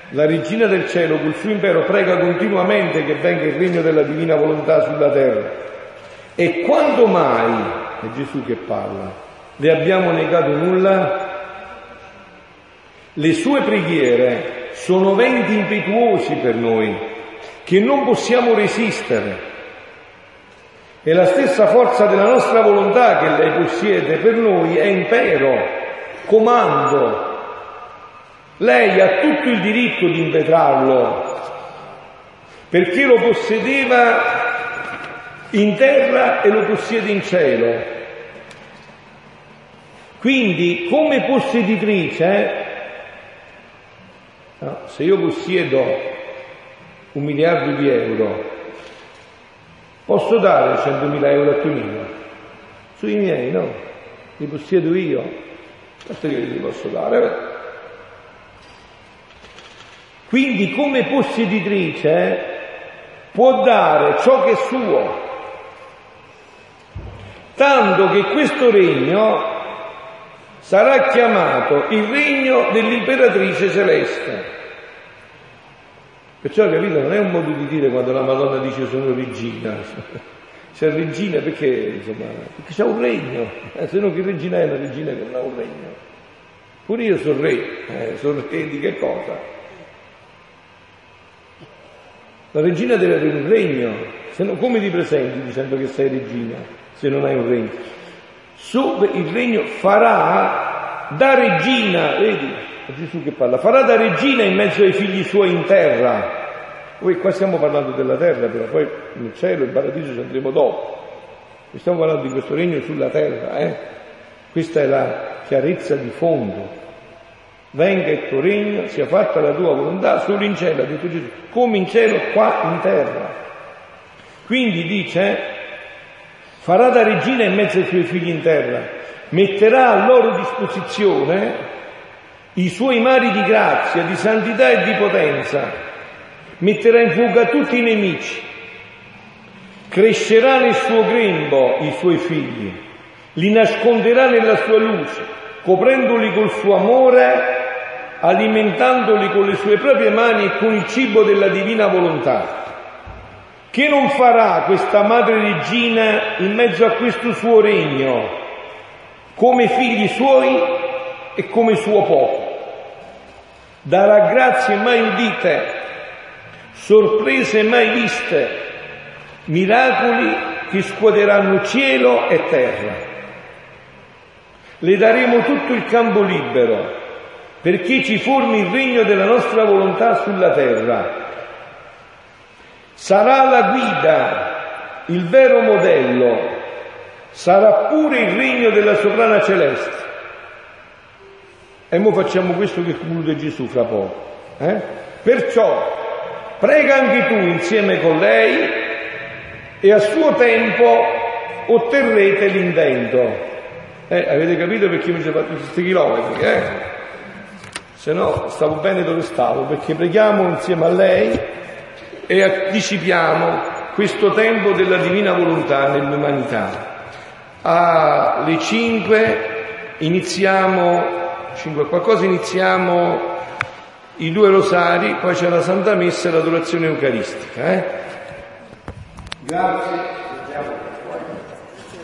la regina del cielo col suo impero prega continuamente che venga il regno della divina volontà sulla terra. E quando mai, è Gesù che parla, le abbiamo negato nulla? Le sue preghiere sono venti impetuosi per noi, che non possiamo resistere e la stessa forza della nostra volontà che lei possiede per noi è impero, comando. Lei ha tutto il diritto di impetrarlo, perché lo possedeva in terra e lo possiede in cielo. Quindi, come posseditrice, no, se io possiedo un miliardo di euro Posso dare 100.000 euro a Tonino? Sui miei, no? Li possiedo io. Questo io li posso dare. Quindi come posseditrice può dare ciò che è suo, tanto che questo regno sarà chiamato il regno dell'imperatrice celeste. Perciò capito, non è un modo di dire quando la Madonna dice sono regina. C'è regina perché, insomma, perché c'è un regno, eh, se no che regina è una regina che non ha un regno. Pure io sono re, eh, sono re di che cosa? La regina deve avere un regno, se no come ti presenti dicendo che sei regina se non hai un regno? So, il regno farà da regina, vedi, è Gesù che parla, farà da regina in mezzo ai figli suoi in terra. Poi qua stiamo parlando della terra, però poi nel cielo, il paradiso ci andremo dopo. stiamo parlando di questo regno sulla terra, eh? Questa è la chiarezza di fondo. Venga il tuo regno, sia fatta la tua volontà, solo in cielo, ha detto Gesù, come in cielo, qua in terra. Quindi dice, farà da regina in mezzo ai suoi figli in terra, metterà a loro disposizione i suoi mari di grazia, di santità e di potenza, metterà in fuga tutti i nemici, crescerà nel suo grembo i suoi figli, li nasconderà nella sua luce, coprendoli col suo amore, alimentandoli con le sue proprie mani e con il cibo della divina volontà. Che non farà questa madre regina in mezzo a questo suo regno, come figli suoi e come suo popolo? darà grazie mai udite, sorprese mai viste, miracoli che scuoteranno cielo e terra. Le daremo tutto il campo libero perché ci formi il regno della nostra volontà sulla terra sarà la guida, il vero modello, sarà pure il regno della sovrana celeste. E ora facciamo questo che conclude Gesù fra poco. Eh? Perciò prega anche tu insieme con lei e a suo tempo otterrete l'intento. Eh, avete capito perché mi ci fatto questi chilometri? Eh? Se no stavo bene dove stavo, perché preghiamo insieme a lei e anticipiamo questo tempo della divina volontà nell'umanità. Alle 5 iniziamo 5 qualcosa iniziamo i due rosari, poi c'è la Santa Messa e l'adorazione eucaristica. Eh? Grazie.